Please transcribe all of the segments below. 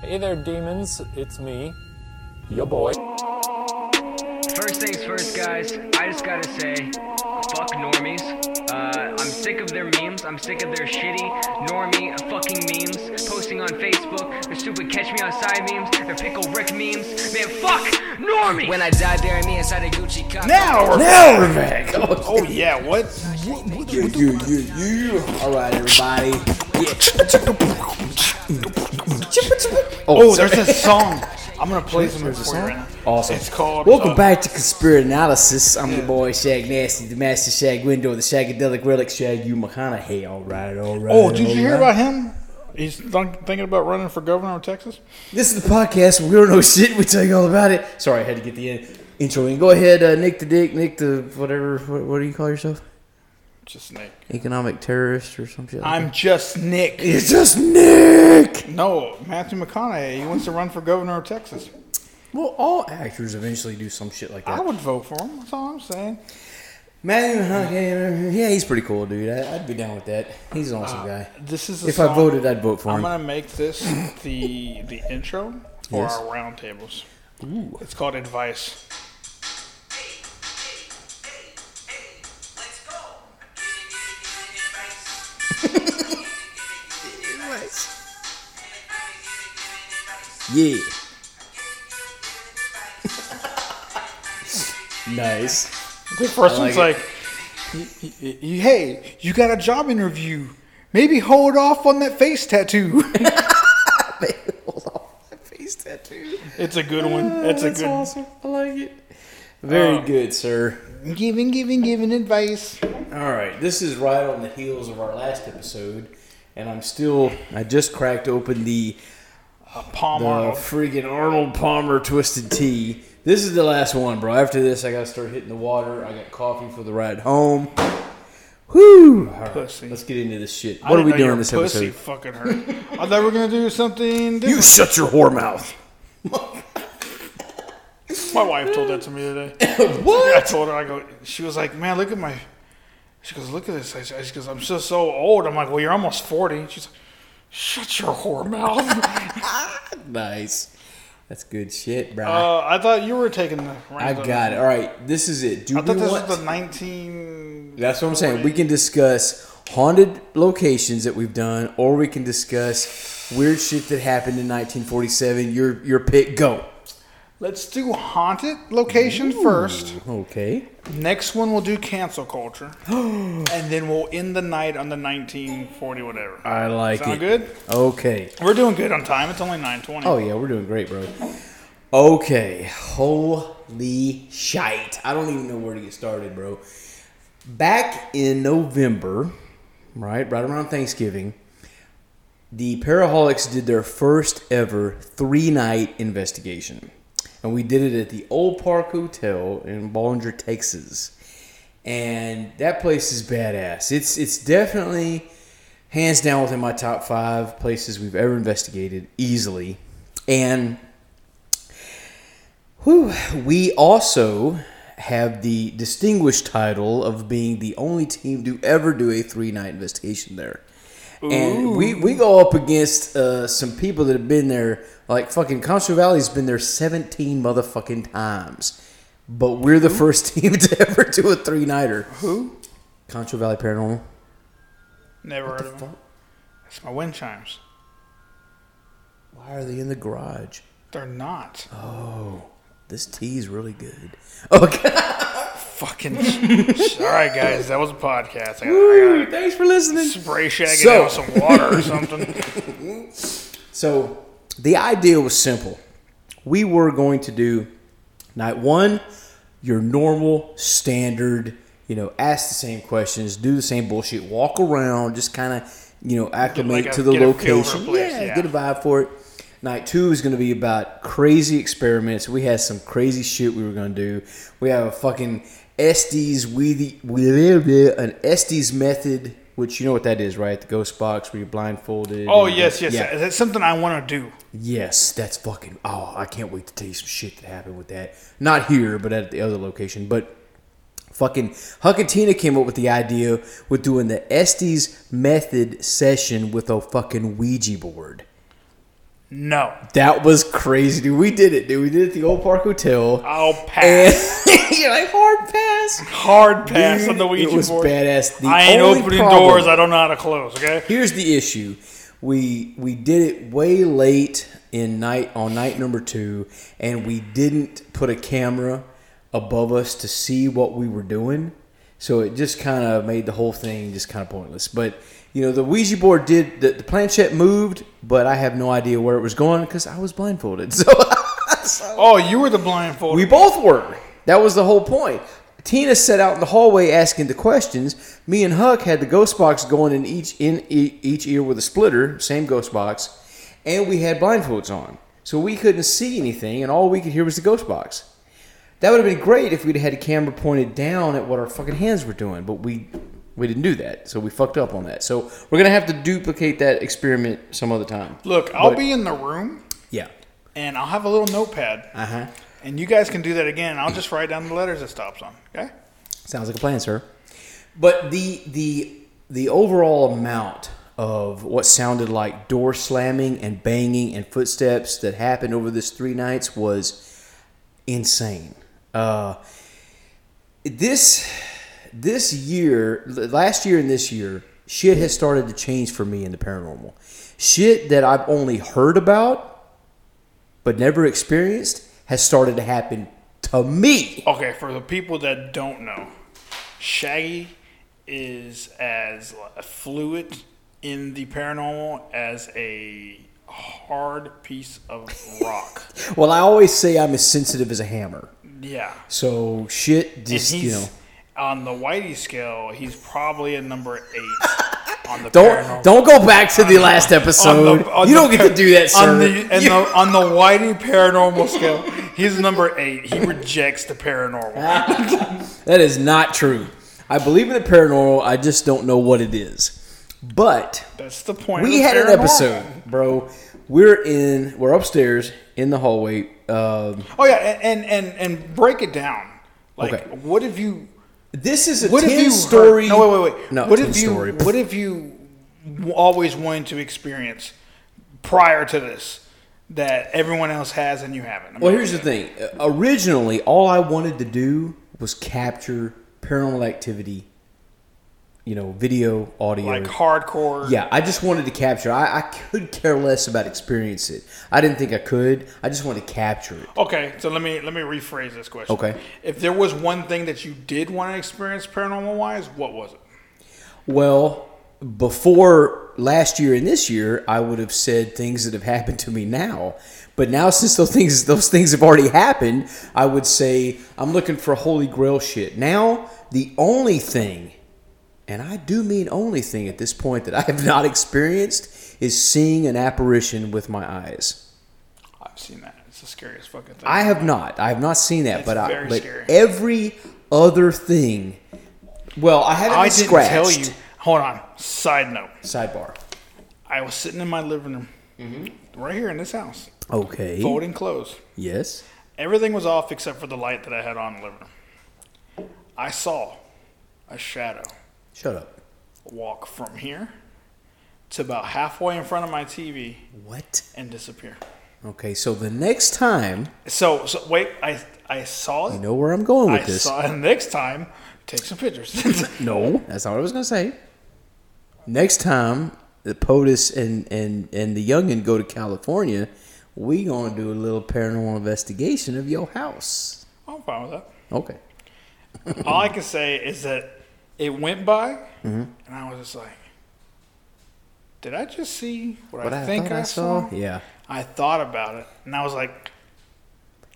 Hey there, demons. It's me, your boy. First things first, guys. I just gotta say, fuck normies. Uh, I'm sick of their memes. I'm sick of their shitty normie fucking memes posting on Facebook. Their stupid catch me outside memes. Their pickle Rick memes. Man, fuck normie. When I died, bury me inside a Gucci cup. Now Now we're back. Oh yeah, what? You, you, you, you. All right, everybody. Oh, there's a song. I'm gonna play some There's a for you song? right now. Awesome. It's called. Welcome uh, back to Conspiracy Analysis. I'm your boy Shag Nasty, the Master Shag Window, the Shagadelic Relic Shag You McConaughey. All right, all right. Oh, did you hear right. about him? He's th- thinking about running for governor of Texas. This is the podcast we don't know shit. We tell you all about it. Sorry, I had to get the intro in. Go ahead, uh, Nick the Dick, Nick the whatever. What, what do you call yourself? Just Nick. Economic terrorist or some shit. Like I'm just Nick. that? It's just Nick. No, Matthew McConaughey. He wants to run for governor of Texas. Well, all actors eventually do some shit like that. I would vote for him. That's all I'm saying. Matthew McConaughey, yeah, he's pretty cool, dude. I, I'd be down with that. He's an uh, awesome guy. This is If I voted, I'd vote for him. I'm gonna make this the the intro for Yes. our roundtables. Ooh. It's called advice. Yeah. nice. The first I like one's like, "Hey, you got a job interview. Maybe hold off on that face tattoo." Hold off. That face tattoo. it's a good one. It's a That's good. awesome. I like it. Very Um, good, sir. Giving, giving, giving advice. All right, this is right on the heels of our last episode, and I'm still. I just cracked open the Palm the Arnold. freaking Arnold Palmer Twisted Tea. This is the last one, bro. After this, I gotta start hitting the water. I got coffee for the ride home. Whoo! All right, Pussy. let's get into this shit. What are we doing this pussy episode? Fucking hurt. I thought we were gonna do something You shut your whore mouth. My wife told that to me today. what? I told her, I go. She was like, "Man, look at my." She goes, "Look at this." I, she goes, "I'm just so old." I'm like, "Well, you're almost 40. She's like, "Shut your whore mouth." Nice. That's good shit, bro. uh, I thought you were taking the. I got it. All right, this is it. Do I thought this want? was the 19. That's what I'm saying. We can discuss haunted locations that we've done, or we can discuss weird shit that happened in 1947. Your your pick. Go. Let's do haunted location first. Okay. Next one we'll do cancel culture, and then we'll end the night on the 1940 whatever. I like Sound it. good? Okay. We're doing good on time. It's only 9:20. Oh yeah, we're doing great, bro. Okay. Holy shite. I don't even know where to get started, bro. Back in November, right, right around Thanksgiving, the Paraholics did their first ever three night investigation. And we did it at the Old Park Hotel in Ballinger, Texas. And that place is badass. It's it's definitely hands down within my top five places we've ever investigated easily. And whew, we also have the distinguished title of being the only team to ever do a three night investigation there. And we, we go up against uh, some people that have been there, like fucking Concho Valley's been there 17 motherfucking times. But we're the first team to ever do a three nighter. Who? Concho Valley Paranormal. Never heard of them. It's my wind chimes. Why are they in the garage? They're not. Oh, this tea is really good. Okay. Fucking. All right, guys. That was a podcast. I gotta, I Thanks for listening. spray shag it So- out with some water or something. So the idea was simple. We were going to do night one, your normal standard, you know, ask the same questions, do the same bullshit, walk around, just kind of, you know, acclimate like a- to the get a feel for location. yeah, yeah. get a vibe for it. Night two is going to be about crazy experiments. We had some crazy shit we were going to do. We have a fucking Estes the an Estes method, which you know what that is, right? The ghost box where you're blindfolded. Oh yes, yes. Yeah. That's something I want to do. Yes, that's fucking. Oh, I can't wait to tell you some shit that happened with that. Not here, but at the other location. But fucking Huck and Tina came up with the idea with doing the Estes method session with a fucking Ouija board. No. That was crazy, dude. We did it, dude. We did it at the Old Park Hotel. I'll pass. you're like hard pass. Hard pass Dude, on the Ouija it was board. badass. The I ain't opening problem- doors I don't know how to close. Okay. Here's the issue: we we did it way late in night on night number two, and we didn't put a camera above us to see what we were doing. So it just kind of made the whole thing just kind of pointless. But you know, the Ouija board did the, the planchette moved, but I have no idea where it was going because I was blindfolded. So Oh, you were the blindfolded. we both were. That was the whole point. Tina sat out in the hallway asking the questions. Me and Huck had the ghost box going in each in e- each ear with a splitter, same ghost box, and we had blindfolds on, so we couldn't see anything, and all we could hear was the ghost box. That would have been great if we'd had a camera pointed down at what our fucking hands were doing, but we we didn't do that, so we fucked up on that. So we're gonna have to duplicate that experiment some other time. Look, I'll But- be in the room Yeah. and I'll have a little notepad, Uh huh. and you guys can do that again. I'll just write down the letters it stops on. Okay. Sounds like a plan, sir. But the the the overall amount of what sounded like door slamming and banging and footsteps that happened over this three nights was insane. Uh, this this year, last year and this year, shit has started to change for me in the paranormal. Shit that I've only heard about but never experienced has started to happen to me. Okay, for the people that don't know, Shaggy is as fluid in the paranormal as a hard piece of rock. Well, I always say I'm as sensitive as a hammer. yeah. So shit, just you know, on the Whitey scale, he's probably a number eight on the don't paranormal. don't go back to the last on episode. the- on you don't get to do that, sir. On the, and the on the Whitey paranormal scale, he's number eight. He rejects the paranormal. that is not true. I believe in the paranormal. I just don't know what it is. But That's the point. we of the had an episode, bro. We're in. We're upstairs in the hallway. Um, Oh yeah, and and and, and break it down. Like, Okay. what have you? This is a What ten you story. Heard, no, wait, wait, wait. No, what 10 have you? story. What have you always wanted to experience prior to this that everyone else has and you haven't? I Well, here's the thing. Uh, Originally, all I wanted to do was capture paranormal activity. You know, video, audio. like hardcore. Yeah, I just wanted to capture. I, I could care less about experience it. I didn't think I could. I just wanted to capture it. Okay, so let me let me rephrase this question. Okay. If there was one thing that you did want to experience paranormal wise, what was it? Well, before last year and this year, I would have said things that have happened to me now. But now, since those things those things have already happened, I would say I'm looking for holy grail shit. Now, the only thing, and I do mean only thing at this point that I have not experienced, is seeing an apparition with my eyes. I've seen that. It's the scariest fucking thing. I have not. I have not seen that, It's but I, but scary. every other thing. Well, I haven't I been didn't tell you. Hold on. Side note. Sidebar. I was sitting in my living room, Mm-hmm. right here in this house, Okay. folding clothes. Yes. Everything was off except for the light that I had on in the living room. I saw a shadow Shut up. walk from here to about halfway in front of my TV What? and disappear. Okay, so the next time, So, so wait, I I saw it. you know where I'm going with I this. saw it. Next time, take some pictures. No, that's not what I was gonna say. Next time the POTUS and and and the youngin go to California, we gonna do a little paranormal investigation of your house. I'm fine with that. Okay. All I can say is that it went by, Mm-hmm. and I was just like, "Did I just see what, What I, I think I, I saw?" saw? Yeah. I thought about it, and I was like,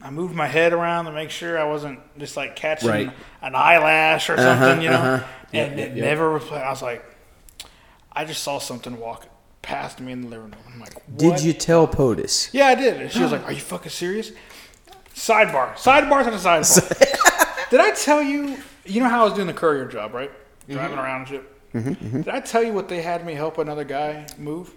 I moved my head around to make sure I wasn't just like catching Right. an eyelash or Uh-huh, something, you know. uh-huh. Yep, And yep, it yep. never replied. I was like, I just saw something walk past me in the living room. I'm like, what? Did you tell POTUS? Yeah, I did. And she was like, Are you fucking serious? Sidebar. Sidebars on a sidebar. did I tell you? You know how I was doing the courier job, right? Mm-hmm. Driving around and shit. Mm-hmm, mm-hmm. Did I tell you what they had me help another guy move?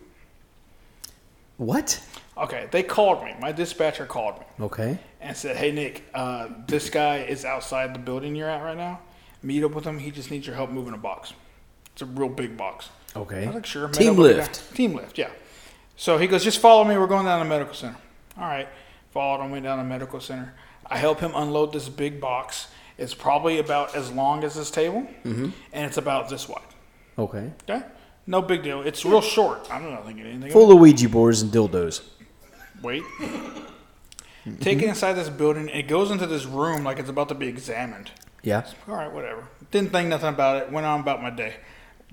What? Okay, they called me. My dispatcher called me Okay. and said, "Hey Nick, uh, this guy is outside the building you're at right now. Meet up with him. He just needs your help moving a box. It's a real big box." Okay. I was like, "Sure." Team up with the lift. Team lift. Yeah. So he goes, just follow me. We're going down to the medical center. All right. Followed him, went down to the medical center. I help him unload this big box. It's probably about as long as this table, mm-hmm. and it's about this wide. Okay. Okay? No big deal. It's real short. I'm not thinking anything. Full of Ouija boards and dildos. Wait. Take it inside this building. It goes into this room like it's about to be examined. Yeah. All right, whatever. Didn't think nothing about it. Went on about my day.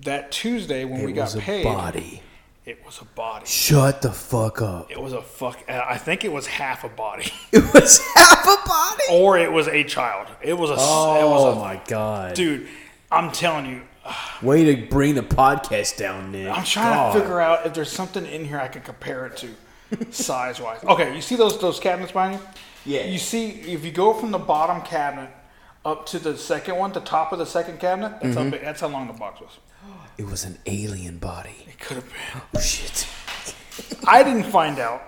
That Tuesday when It we got paid, body. It was a body. Shut the fuck up. It was a fuck. I think it was half a body, It was half a body. or it was a child. It was a. it Oh was a, my god. dude. I'm telling you, Way to bring the podcast down, Nick. I'm trying God. to figure out if there's something in here I can compare it to, size wise. Okay, you see those those cabinets behind you? Yeah. You see, if you go from the bottom cabinet up to the second one, the top of the second cabinet, that's Mm-hmm. how big, that's how long the box was. It was an alien body. It could have been. Oh shit. I didn't find out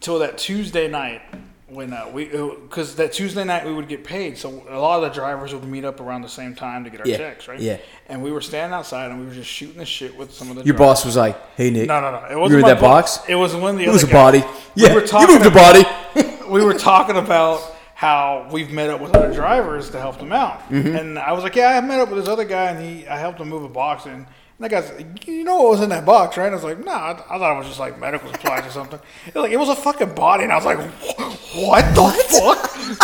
till that Tuesday night when uh, we because that Tuesday night we would get paid. So a lot of the drivers would meet up around the same time to get our Yeah, checks, right? yeah. And we were standing outside and we were just shooting the shit with some of the Your drivers. boss was like, "Hey Nick, No, no, no. It wasn't were in my that boss. box. It was one of the It other was a body. Yeah, were you moved a body. we were talking about how we've met up with other drivers to help them out, Mm-hmm. and I was like, "Yeah, I met up with this other guy, and he I helped him move a box in." And that guy's, like, "You know what was in that box, right?" I was like, "No, I, I thought it was just like medical supplies or something." It was like it was a fucking body, and I was like, "What the fuck?"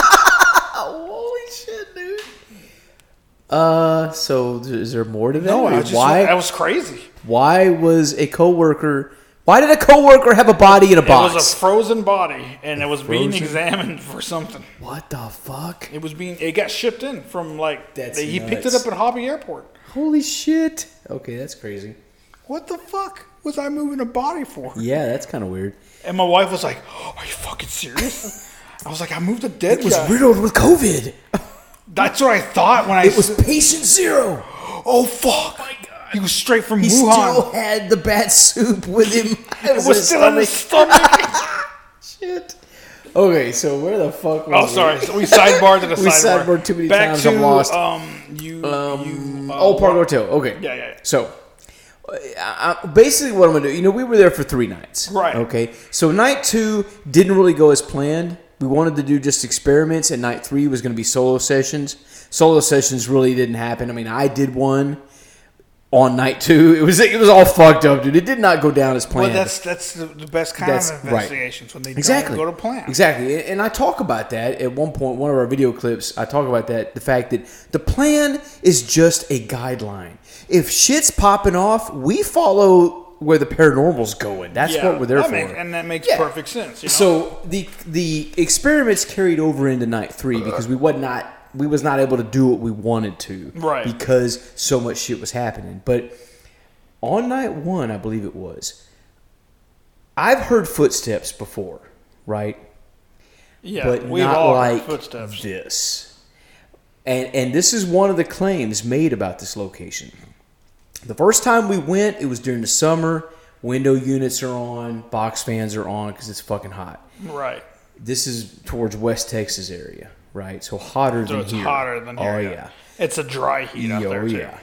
Holy shit, dude. Uh, so is there more to that? No, I just why? that was crazy. why was a coworker? Why did a coworker have a body in a box? It was a frozen body, and it was being examined for something. what the fuck? It was being it got shipped in from like That's they, he picked it up at Hobby Airport. Holy shit. Okay, that's crazy. What the fuck was I moving a body for? Yeah, that's kind of weird. And my wife was like, "Are you fucking serious?" I was like, "I moved a dead It was guy." riddled with COVID. That's what I thought when I. It was s- patient zero. oh fuck! Oh he was straight from He Wuhan. still had the bat soup with him. It it was still in his stomach. Shit. Okay, so where the fuck was oh, sorry. So we sidebarred to the We sidebar. sidebarred too many Back times, To, I'm lost. Um, you. you Um, uh, oh, Park Hotel. Okay. Yeah, yeah, yeah. So, uh, I, I- basically, what I'm gonna do, you know, we were there for three nights. Right. Okay. So night two didn't really go as planned. We wanted to do just experiments, and night three was gonna be solo sessions. Solo sessions really didn't happen. I mean, I did one on night two. It was it was all fucked up, dude. It did not go down as planned. Well, that's that's the, the best kind That's of right. investigations when they exactly don't go to plan. Exactly, and I talk about that at one point. One of our video clips, I talk about that. The fact that the plan is just a guideline. If shit's popping off, we follow where the paranormal's going. That's Yeah, what we're there for. makes- and that makes Yeah. perfect sense. You know? So the the experiments carried over into night three because we would not we was not able to do what we wanted to, Right. Because so much shit was happening. But on night one, I believe it was. I've heard footsteps before, right? yeah, but we've not all like footsteps. this. And and this is one of the claims made about this location. The first time we went, it was during the summer. Window units are on, box fans are on because it's fucking hot. Right. This is towards West Texas area, right? So hotter So than it's here. hotter than here. Oh yeah. yeah. It's a dry heat out Yo, there too. yeah.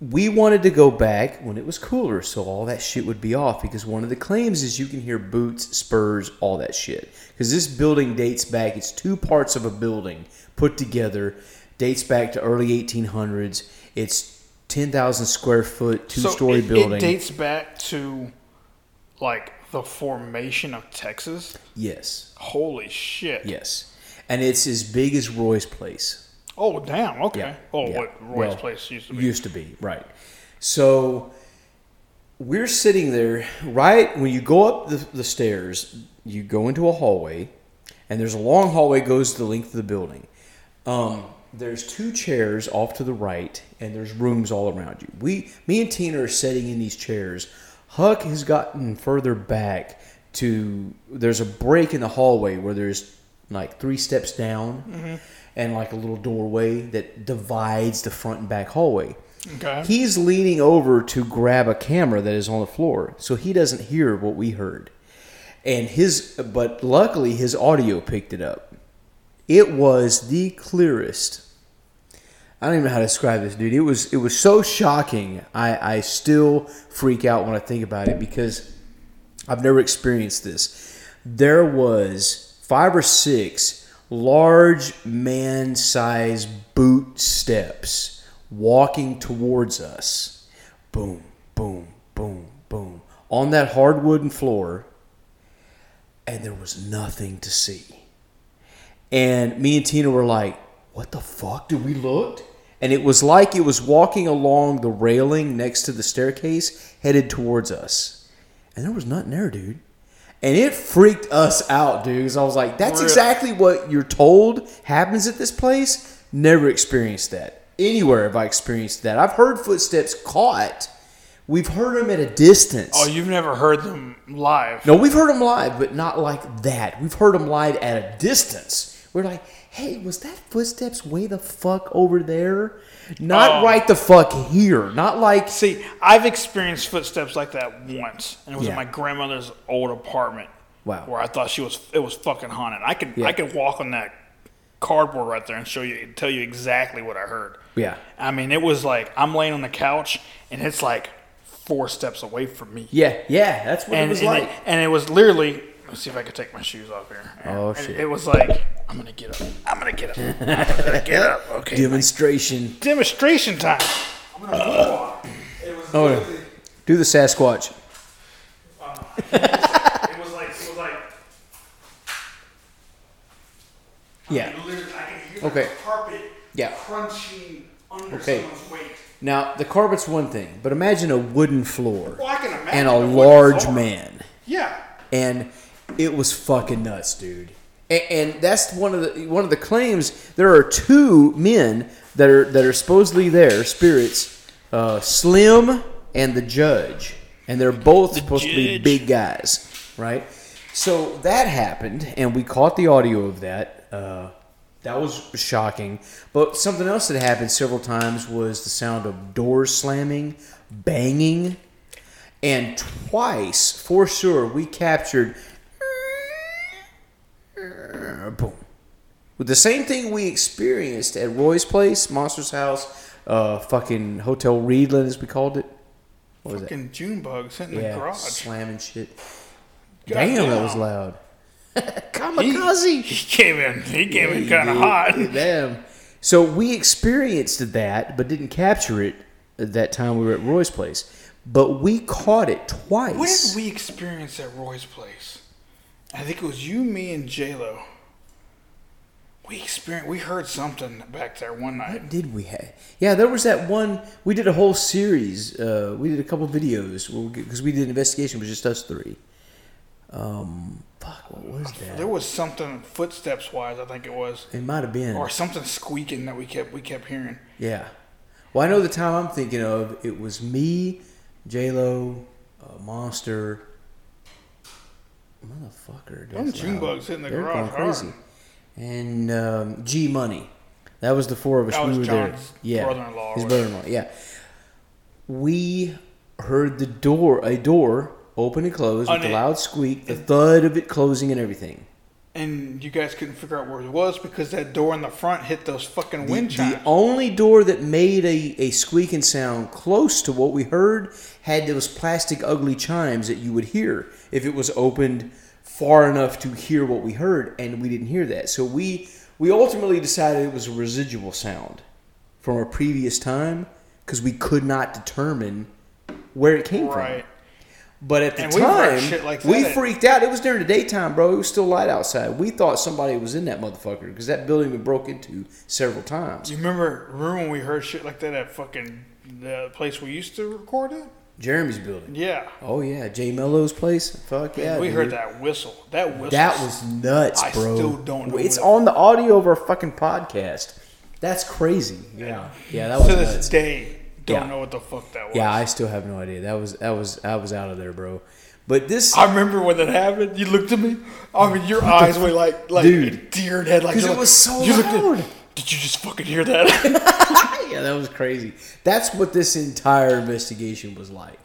We wanted to go back when it was cooler, so all that shit would be off. Because one of the claims is you can hear boots, spurs, all that shit. Because this building dates back; it's two parts of a building put together. Dates back to early 1800s. It's 10,000 square foot, two-story it, building. It dates back to like the formation of Texas. yes, Holy shit. yes, and it's as big as Roy's place. Oh damn. Okay. Yeah, Oh, yeah. what Roy's Well, place used to be. Used to be, right. So we're sitting there, right when you go up the, the stairs, you go into a hallway, and there's a long hallway goes the length of the building. Um, there's two chairs off to the right, and there's rooms all around you. We, me and Tina are sitting in these chairs. Huck has gotten further back to. There's a break in the hallway where there's like three steps down, mm-hmm. and like a little doorway that divides the front and back hallway. Okay. He's leaning over to grab a camera that is on the floor, so he doesn't hear what we heard. And his, but luckily his audio picked it up. It was the clearest. I don't even know how to describe this, dude. It was it was so shocking. I I still freak out when I think about it because I've never experienced this. There was five or six large man-sized boot steps walking towards us. Boom, boom, boom, boom on that hardwooden floor, and there was nothing to see. And me and Tina were like, "What the fuck?" Did we look? And it was like it was walking along the railing next to the staircase, headed towards us. And there was nothing there, dude. And it freaked us out, dude. 'cause I was like, that's exactly what you're told happens at this place. Never experienced that. Anywhere have I experienced that. I've heard footsteps caught. We've heard them at a distance. Oh, you've never heard them live? No, we've heard them live, but not like that. We've heard them live at a distance. We're like, hey, was that footsteps way the fuck over there? Not Oh. right the fuck here. Not like See, I've experienced footsteps like that once, and it was Yeah. in my grandmother's old apartment. Wow. Where I thought she was, it was fucking haunted. I could, Yeah. I could walk on that cardboard right there and show you, tell you exactly what I heard. Yeah. I mean, it was like I'm laying on the couch, and it's like four steps away from me. yeah, yeah. That's what and it was and like. It, and it was literally. Let's see if I can take my shoes off here. Oh, And shit. It was like I'm gonna get up. I'm gonna get up. I'm gonna get up. Okay. Demonstration. Demonstration time. I'm gonna walk. It was Oh, yeah. literally- Do the Sasquatch. Uh, it was like it was like Yeah. literally I can hear Okay. carpet Yeah. crunching under Okay. someone's weight. Now the carpet's one thing, but imagine a wooden floor Well, I can imagine and a wooden large floor. man. Yeah. and it was fucking nuts, dude. And, and that's one of the one of the claims. There are two men that are that are supposedly there, spirits, uh, Slim and the Judge, and they're both supposed to be big guys, right? So that happened, and we caught the audio of that. Uh, that was shocking. But something else that happened several times was the sound of doors slamming, banging, and twice, for sure, we captured boom. With the same thing we experienced at Roy's place, Monster's House, uh, fucking Hotel Reedland, as we called it. What was that? Fucking June bugs hitting the Yeah, garage. slamming shit. God Damn, that was loud. Kamikaze. he came in. He came in kind of hot. Damn. So we experienced that, but didn't capture it at that time we were at Roy's place. But we caught it twice. What did we experience at Roy's place? I think it was you, me, and J Lo. We experienced. We heard something back there one night. What did we have? Yeah, there was that one. We did a whole series. Uh, we did a couple videos because we did an investigation. It was just us three. Um, fuck, what was that? There was something footsteps wise. I think it was, It might have been. or something squeaking that we kept we kept hearing. Yeah. Well, I know the time I'm thinking of. It was me, J Lo, uh, Monster. Motherfucker. Them June bugs hitting the They're garage going crazy. hard. And um, G Money. That was the four of us. That we was were there. Yeah. brother-in-law or His whatever. brother-in-law. Yeah. We heard the door, a door, open and close with a loud squeak, the thud of it closing and everything. And you guys couldn't figure out where it was because that door in the front hit those fucking The, wind chimes. the only door that made a, a squeaking sound close to what we heard had those plastic ugly chimes that you would hear if it was opened far enough to hear what we heard, and we didn't hear that. So we we ultimately decided it was a residual sound from a previous time because we could not determine where it came right. from. But at the And time, like we freaked out. It was during the daytime, bro. It was still light outside. We thought somebody was in that motherfucker because that building been broke into several times. You remember, remember when we heard shit like that at fucking the place we used to record it? Jeremy's building. Yeah. Oh yeah, Jay Mello's place. Fuck yeah, we dude. heard that whistle. That whistle. That was nuts, bro. I still don't know It's on the audio of our fucking podcast. That's crazy. Yeah, yeah, that was to this nuts. day. Don't Yeah. know what the fuck that was. Yeah, I still have no idea. That was that was I was out of there, bro. But this, I remember when that happened. You looked at me. I mean, your eyes were like, like Dude. deer in head, Like it like- was so you looked at- loud. Did you just fucking hear that? yeah, that was crazy. That's what this entire investigation was like.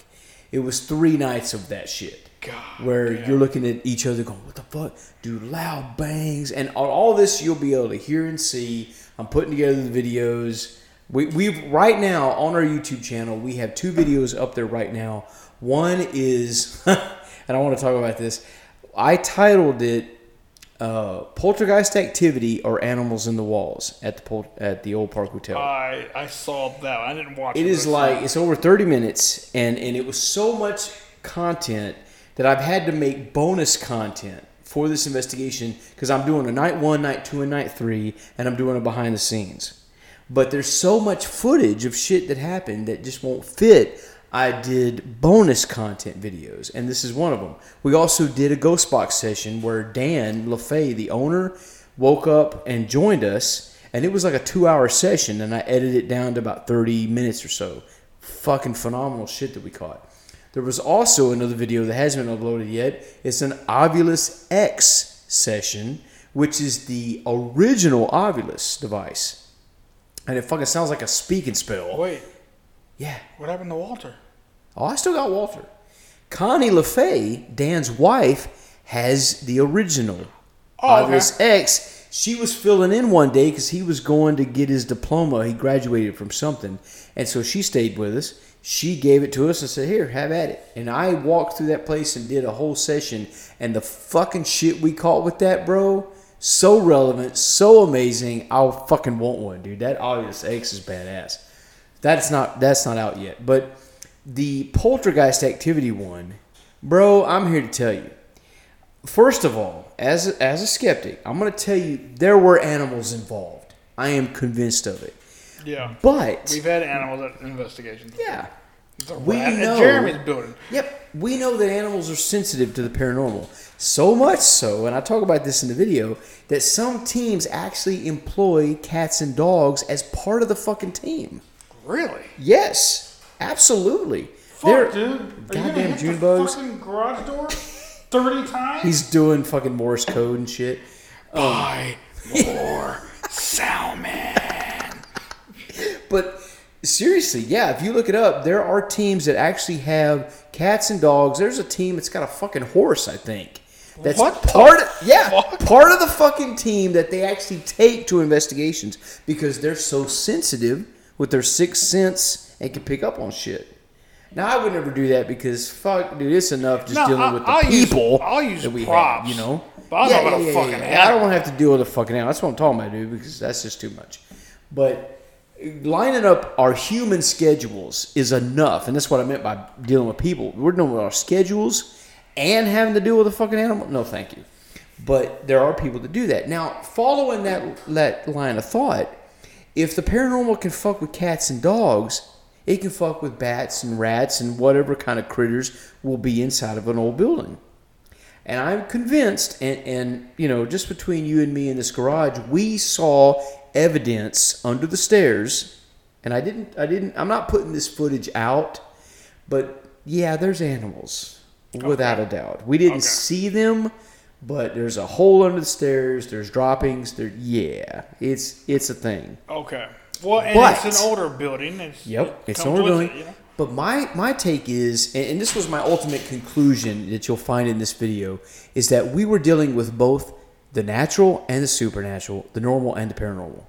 It was three nights of that shit. God, where you're looking at each other going, what the fuck? Dude, loud bangs. And all, all this you'll be able to hear and see. I'm putting together the videos. We, we've, right now, on our YouTube channel, we have two videos up there right now. One is, and I want to talk about this. I titled it uh, "Poltergeist Activity or Animals in the Walls" at the Pol- at the Old Park Hotel. I I saw that. I didn't watch it. It is like it's over 30 minutes, and and it was so much content that I've had to make bonus content for this investigation because I'm doing a night one, night two, and night three, and I'm doing a behind the scenes. But there's so much footage of shit that happened that just won't fit. I did bonus content videos, and this is one of them. We also did a ghost box session where Dan LaFay, the owner, woke up and joined us, and it was like a two-hour session, and I edited it down to about 30 minutes or so. Fucking phenomenal shit that we caught. There was also another video that hasn't been uploaded yet. It's an Ovilus X session, which is the original Ovulus device, and it fucking sounds like a Speak & Spell. Wait, Yeah. what happened to Walter? Oh, I still got Walter. Connie LaFay, Dan's wife, has the original Oh, okay. Ovilus X. She was filling in one day because he was going to get his diploma. He graduated from something. And so she stayed with us. She gave it to us and said, Here, have at it. And I walked through that place and did a whole session. And the fucking shit we caught with that, bro, so relevant, so amazing. I'll fucking want one, dude. That Ovilus X is badass. That's not that's not out yet. But the poltergeist activity one, bro, I'm here to tell you. First of all, as a, as a skeptic, I'm going to tell you there were animals involved. I am convinced of it. Yeah, But we've had animals at investigations. yeah, It's a we know- Jeremy's building. Yep, we know that animals are sensitive to the paranormal. So much so, and I talk about this in the video, that some teams actually employ cats and dogs as part of the fucking team. Really? Yes, absolutely. Fuck, They're- dude. Are you gonna goddamn June the bugs. Fucking garage door thirty times. He's doing fucking Morse code and shit. buy um, more salmon. But seriously, yeah, if you look it up, there are teams that actually have cats and dogs. There's a team that's got a fucking horse, I think. That's What part of, yeah, fuck? part of the fucking team that they actually take to investigations because they're so sensitive with their sixth sense and can pick up on shit. Now I would never do that because fuck, dude, it's enough just No, dealing I- with the I'll use- people I'll use that we props, have, you know. but talking about a fucking I don't want to have to deal with a fucking animal. That's what I'm talking about, dude, because that's just too much. But lining up our human schedules is enough, and that's what I meant by dealing with people. We're dealing with our schedules and having to deal with a fucking animal. No, thank you. But there are people that do that. Now, following that that line of thought, if the paranormal can fuck with cats and dogs, it can fuck with bats and rats and whatever kind of critters will be inside of an old building. And I'm convinced, and, and you know, just between you and me in this garage, we saw evidence under the stairs. And I didn't, I didn't, I'm not putting this footage out, but yeah, there's animals, without a doubt. We didn't Okay. see them, but there's a hole under the stairs. There's droppings. There, yeah, it's it's a thing. Okay. Well, and But- it's an older building. It's, Yep, it's an older building. it, know? But my my take is, and, this was my ultimate conclusion that you'll find in this video, is that we were dealing with both the natural and the supernatural, the normal and the paranormal,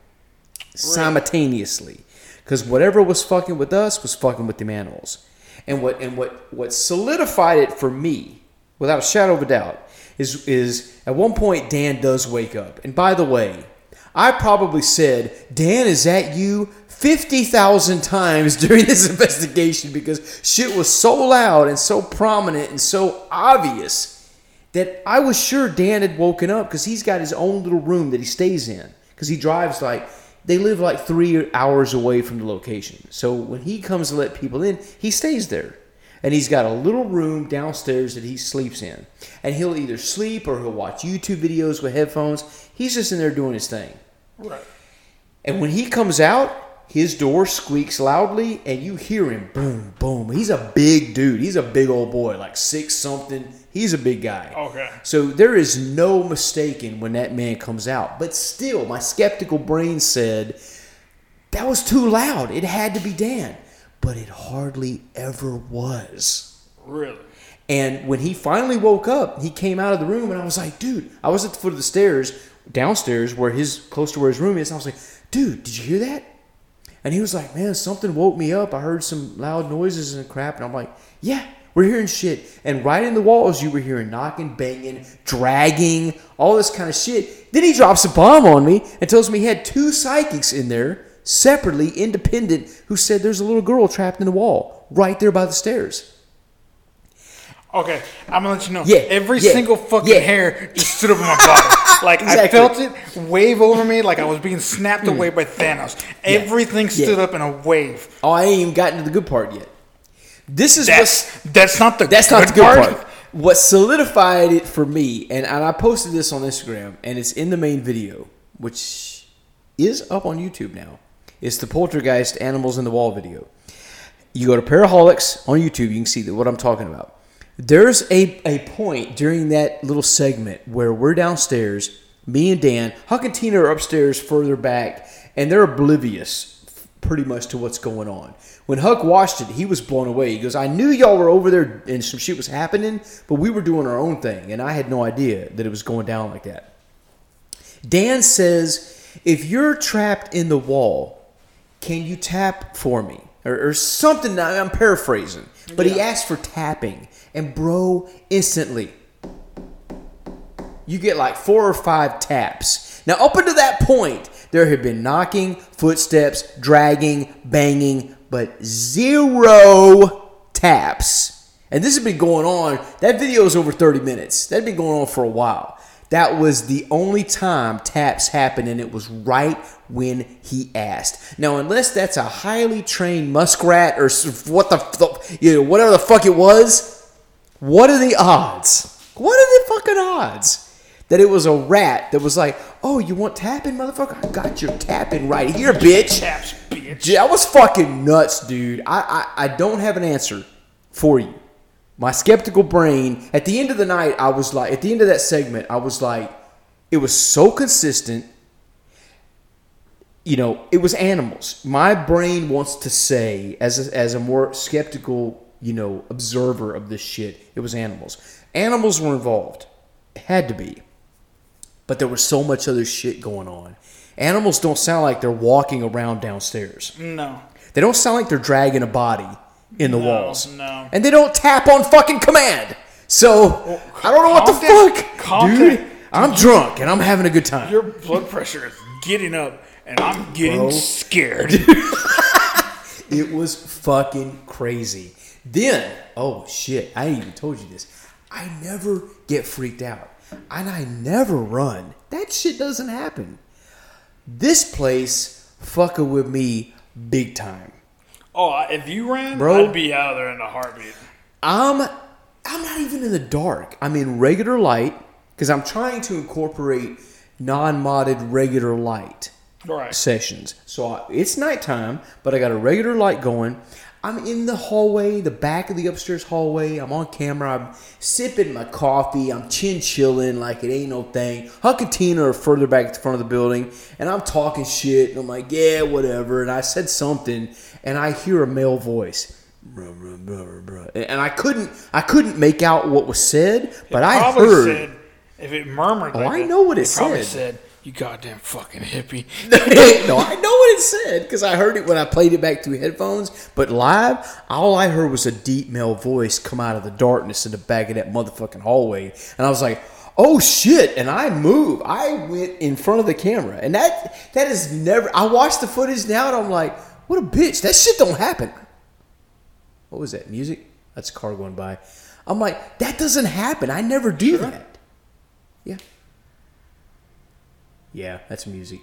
simultaneously. Because whatever was fucking with us was fucking with the animals, and what and what what solidified it for me, without a shadow of a doubt, is is at one point Dan does wake up, and by the way, I probably said, Dan, is that you? 50,000 times during this investigation because shit was so loud and so prominent and so obvious that I was sure Dan had woken up because he's got his own little room that he stays in because he drives like, they live like three hours away from the location. So when he comes to let people in, he stays there. And he's got a little room downstairs that he sleeps in. And he'll either sleep or he'll watch YouTube videos with headphones. He's just in there doing his thing. Right. And when he comes out, his door squeaks loudly, and you hear him boom, boom. He's a big dude. He's a big old boy, like six something. He's a big guy. Okay. So there is no mistaking when that man comes out. But still, my skeptical brain said that was too loud. It had to be Dan. But it hardly ever was. Really. And when he finally woke up, he came out of the room, and I was like, dude, I was at the foot of the stairs, downstairs, where his close to where his room is. And I was like, dude, did you hear that? And he was like, man, something woke me up. I heard some loud noises and crap. And I'm like, yeah, We're hearing shit, and right in the walls, you were hearing knocking, banging, dragging, all this kind of shit. Then he drops a bomb on me and tells me he had two psychics in there, separately, independent, who said there's a little girl trapped in the wall right there by the stairs. Okay, I'm gonna let you know. Yeah, Every yeah, single fucking yeah. hair just stood up in my body. Like I felt it wave over me, like I was being snapped mm. away by Thanos. Everything stood up in a wave. Oh, I ain't even gotten to the good part yet. This is That's that's not the That's not the good part. What solidified it for me, and, and I posted this on Instagram, and it's in the main video, which is up on YouTube now. It's the Poltergeist Animals in the Wall video. You go to Paraholics on YouTube, you can see what I'm talking about. There's a, a point during that little segment where we're downstairs, me and Dan, Huck and Tina are upstairs further back, and they're oblivious pretty much to what's going on. When Huck watched it, he was blown away. He goes, I knew y'all were over there and some shit was happening, but we were doing our own thing, and I had no idea that it was going down like that. Dan says, if you're trapped in the wall, can you tap for me? Or, or something, I'm paraphrasing. But he asked for tapping. And bro, instantly, you get like four or five taps. Now, up until that point, there had been knocking, footsteps, dragging, banging, but zero taps. And this has been going on. That video is over 30 minutes. That had been going on for a while. That was the only time taps happened, and it was right when he asked. Now, unless that's a highly trained muskrat or what the, you know, whatever the fuck it was, what are the odds? What are the fucking odds that it was a rat that was like, "Oh, you want tapping, motherfucker? I got your tapping right here, bitch." Taps, bitch. That was fucking nuts, dude. I, I I don't have an answer for you. My skeptical brain. At the end of the night, I was like, at the end of that segment, I was like, it was so consistent. You know, it was animals. My brain wants to say, as a, as a more skeptical, you know, observer of this shit, it was animals. Animals were involved. It had to be but there was so much other shit going on. Animals don't sound like they're walking around downstairs. No. They don't sound like they're dragging a body in the No, walls. no. And they don't tap on fucking command. So I don't know what the down. fuck, dude. I'm drunk and I'm having a good time. Your blood pressure is getting up, and I'm getting Bro. scared. It was fucking crazy. Then, oh shit, I even told you this. I never get freaked out. And I never run. That shit doesn't happen. This place fucking with me big time. Oh, if you ran, Bro. I'd be out of there in a heartbeat. I'm I'm not even in the dark. I'm in regular light because I'm trying to incorporate non-modded regular light Right. sessions. So I, it's nighttime, but I got a regular light going. I'm in the hallway, the back of the upstairs hallway. I'm on camera. I'm sipping my coffee. I'm chin chilling like it ain't no thing. Huck and Tina are further back at the front of the building, and I'm talking shit. And I'm like, yeah, whatever. And I said something, and I hear a male voice. Bruh, bruh, bruh, bruh. And I couldn't, I couldn't make out what was said, but I heard. said if it murmured. Oh, like I know what it probably said. said. You goddamn fucking hippie. no, I know what it said because I heard it when I played it back through headphones. But live, all I heard was a deep male voice come out of the darkness in the back of that motherfucking hallway, and I was like, "Oh shit!" And I moved. I went in front of the camera, and that that is never. I watched the footage now, and I'm like, "What a bitch! That shit don't happen." What was that music? That's a car going by. I'm like, that doesn't happen. I never do that. Yeah. Yeah, that's music.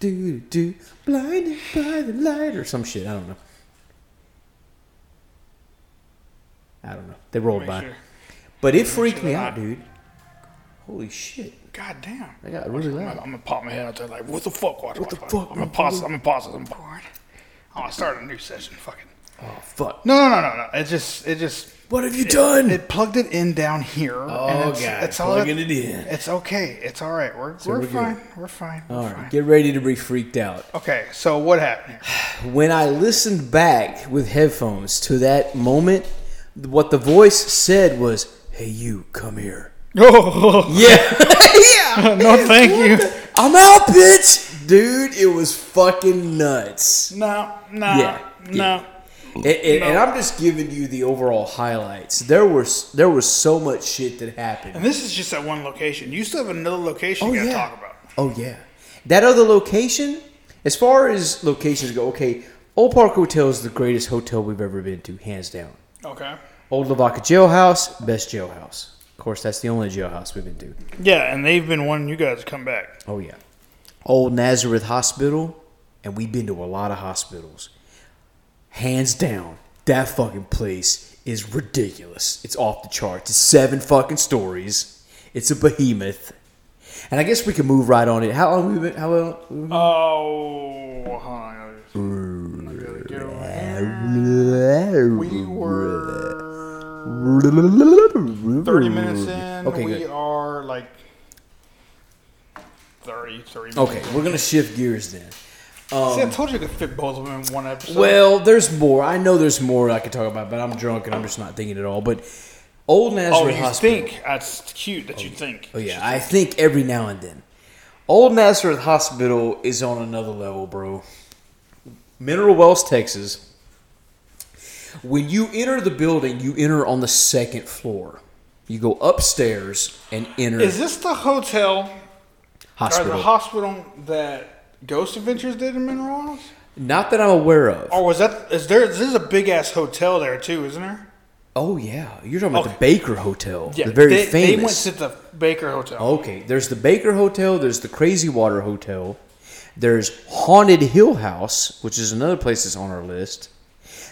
Do do blinded by the light or some shit. I don't know. I don't know. They rolled by, sure. but it freaked me out, dude. Holy shit! God damn. I got really I'm loud. gonna, I'm gonna pop my head out there like, what the fuck? Watch, What the fuck? I'm gonna pause. I'm gonna pause this. Oh, I'm bored. I'm gonna start a new session. Fucking. Oh fuck! No, no, no, no, no. It just, it just. What have you done? It plugged it in down here. Oh, it's, God, it's all plugging it, it in. It's okay. It's all right. We're we're, we're good. fine. We're fine. We're All fine. right, get ready to be freaked out. Okay, so what happened here? when I listened back with headphones to that moment, what the voice said was, "Hey, you, come here." Oh, Yeah, yeah. no, thank you. I'm out, bitch, dude. It was fucking nuts. No, no, Yeah, no. And, and, and I'm just giving you the overall highlights. There was there was so much shit that happened. And this is just at one location. You still have another location Oh you gotta yeah. talk about. Oh yeah. That other location, as far as locations go, okay, Old Park Hotel is the greatest hotel we've ever been to, hands down. Okay. Old Lavaca Jailhouse, best jailhouse. Of course, that's the only jailhouse we've been to. Yeah, and they've been wanting you guys to come back. Oh yeah. Old Nazareth Hospital, and we've been to a lot of hospitals. Hands down, that fucking place is ridiculous. It's off the charts. It's seven fucking stories. It's a behemoth. And I guess we can move right on it. How long we been? How long? we been- Oh, hold on. I gotta get over here. We were 30 minutes in. Okay, we good. are like 30, 30 minutes. Okay, we're gonna shift gears then. Um, See, I told you I could fit both of them in one episode. Well, there's more. I know there's more I could talk about, but I'm drunk and I'm just not thinking at all. But Old Nazareth oh, you Hospital. think that's cute that you oh, think. Oh yeah, I think every now and then. Old Nazareth Hospital is on another level, bro. Mineral Wells, Texas. When you enter the building, you enter on the second floor. You go upstairs and enter Is this the hotel or hospital. the hospital that Ghost Adventures did in Mineral? Not that I'm aware of. Or was that is there? This is a big ass hotel there too, isn't there? Oh yeah, you're talking about Okay. the Baker Hotel, Yeah, the very they, famous. They went to the Baker Hotel. Okay, there's the Baker Hotel, there's the Crazy Water Hotel, there's Haunted Hill House, which is another place that's on our list.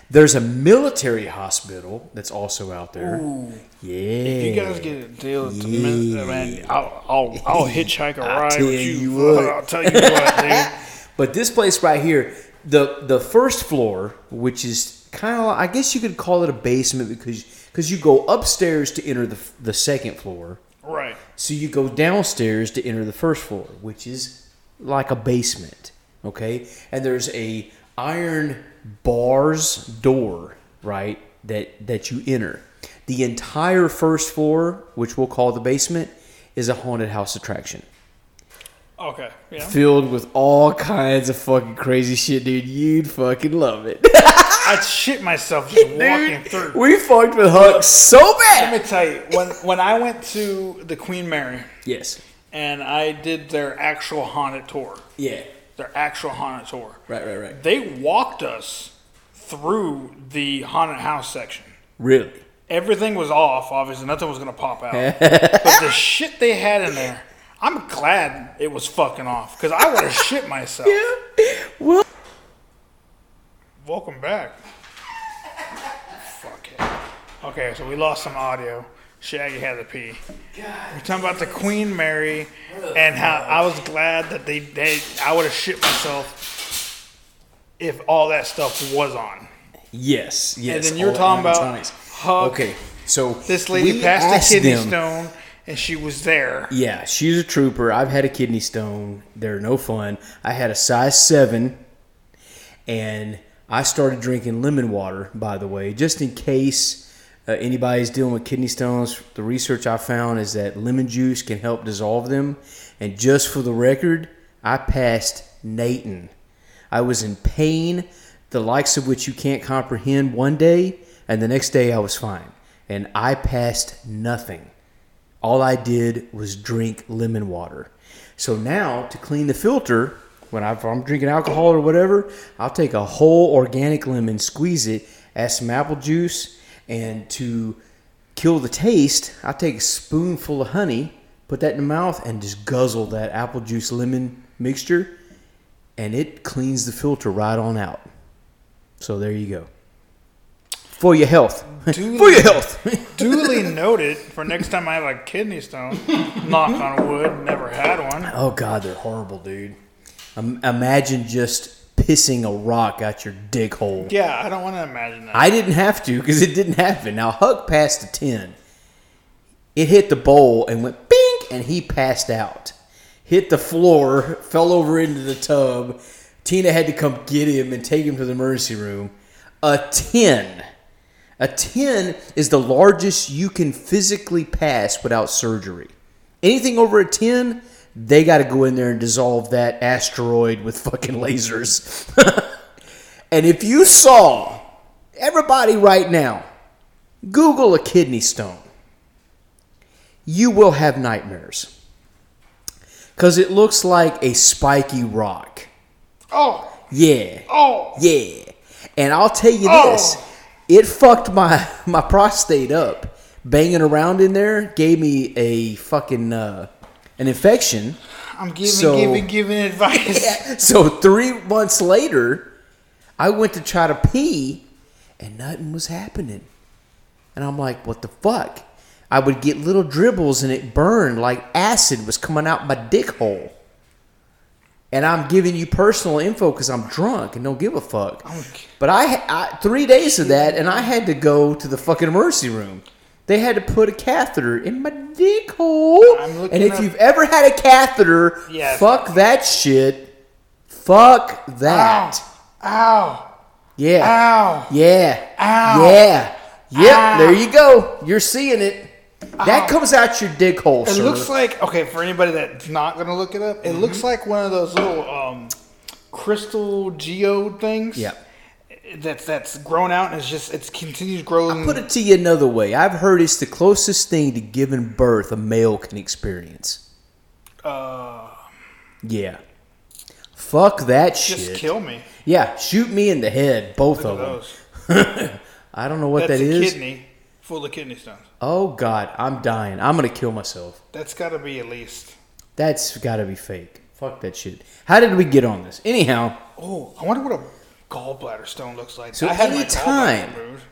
There's a military hospital that's also out there. Yeah. If you guys get a deal at the Yeah. minute, man, I'll, I'll, I'll hitchhike a ride tell with you you. what. I'll tell you what, dude. But this place right here, the the first floor, which is kind of, I guess you could call it a basement because because you go upstairs to enter the the second floor. Right. So you go downstairs to enter the first floor, which is like a basement, okay? And there's a iron bars door, right, that that you enter. The entire first floor, which we'll call the basement, is a haunted house attraction. Okay. Yeah. Filled with all kinds of fucking crazy shit, dude. You'd fucking love it. I'd shit myself just walking through. we fucked with Huck so bad. Let me tell you, when when I went to the Queen Mary Yes. and I did their actual haunted tour, Yeah. Their actual haunted tour, Right, right, right. they walked us through the haunted house section. Really? Everything was off, obviously. Nothing was going to pop out. but the shit they had in there, I'm glad it was fucking off because I would have shit myself. Yeah. Well, Welcome back. Fuck it. Okay, so we lost some audio. Shaggy had to pee. We're talking about the Queen Mary and how I was glad that they, they I would have shit myself if all that stuff was on. Yes, yes. And then you were all talking about. Huck. Okay, so This lady we passed asked a kidney them- stone and she was there. Yeah, she's a trooper. I've had a kidney stone. They're no fun. I had a size seven, and I started drinking lemon water. By the way, just in case uh, anybody's dealing with kidney stones, the research I found is that lemon juice can help dissolve them. And just for the record, I passed nothing. I was in pain, the likes of which you can't comprehend one day, and the next day I was fine. And I passed nothing. All I did was drink lemon water. So now to clean the filter, when I'm drinking alcohol or whatever, I'll take a whole organic lemon, squeeze it, add some apple juice, and to kill the taste, I'll take a spoonful of honey, put that in the mouth, and just guzzle that apple juice lemon mixture, and it cleans the filter right on out. So there you go. For your health. Duly- For your health. Duly noted for next time I have a kidney stone. Knock on wood, never had one. Oh God, they're horrible, dude. Um, imagine just pissing a rock out your dick hole. Yeah, I don't want to imagine that. I didn't have to because it didn't happen. Now Huck passed a ten. It hit the bowl and went bing, and he passed out. Hit the floor, fell over into the tub. Tina had to come get him and take him to the emergency room. A ten. A 10 is the largest you can physically pass without surgery. Anything over a 10, they got to go in there and dissolve that asteroid with fucking lasers. and if you saw Everybody, right now, Google a kidney stone. You will have nightmares. Because it looks like a spiky rock. Oh, Yeah. oh. Yeah. And I'll tell you Oh. this it fucked my, my prostate up. Banging around in there gave me a fucking uh, an infection. I'm giving, So- giving, giving advice. So three months later, I went to try to pee, and nothing was happening. And I'm like, what the fuck? I would get little dribbles, and it burned like acid was coming out my dick hole. And I'm giving you personal info because I'm drunk and don't give a fuck. But I, I three days of that, and I had to go to the fucking emergency room. They had to put a catheter in my dick hole. And if up- you've ever had a catheter, Yes. fuck that shit. Fuck that. Ow. Yeah. Ow. Yeah. Ow. Yeah. Yep. Ow. There you go. You're seeing it. That comes out your dick hole, It sir. looks like okay for anybody that's not gonna look it up. It Mm-hmm. looks like one of those little um, crystal geode things. Yeah. That's that's grown out and it's just it's continues growing. I put it to you another way. I've heard it's the closest thing to giving birth a male can experience. uh, Yeah. Fuck that just shit. Just kill me. Yeah, shoot me in the head, both Look of them. I don't know what That's that a is. kidney full of kidney stones. Oh God, I'm dying. I'm gonna kill myself. That's got to be at least. That's got to be fake. Fuck that shit. How did we get on this? Anyhow, Oh, I wonder what a gallbladder stone looks like. So I had anytime- gallbladder removed.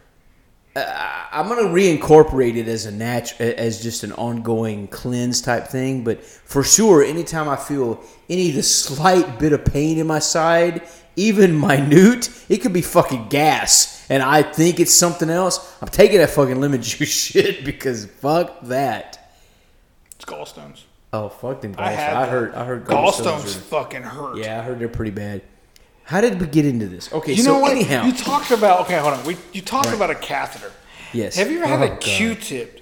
Uh, I'm gonna reincorporate it as a nat- as just an ongoing cleanse type thing. But for sure, anytime I feel any the slight bit of pain in my side, even minute, it could be fucking gas, and I think it's something else. I'm taking that fucking lemon juice shit because fuck that. It's gallstones. Oh fuck them I gallstones. had I, heard. I heard gallstones gallstones. are- fucking hurt. yeah, I heard they're pretty bad. How did we get into this? Okay, You so know what? anyhow, You talked about okay. Hold on. We you talked Right. about a catheter. yes. Have you ever had Oh, a. Q-tip?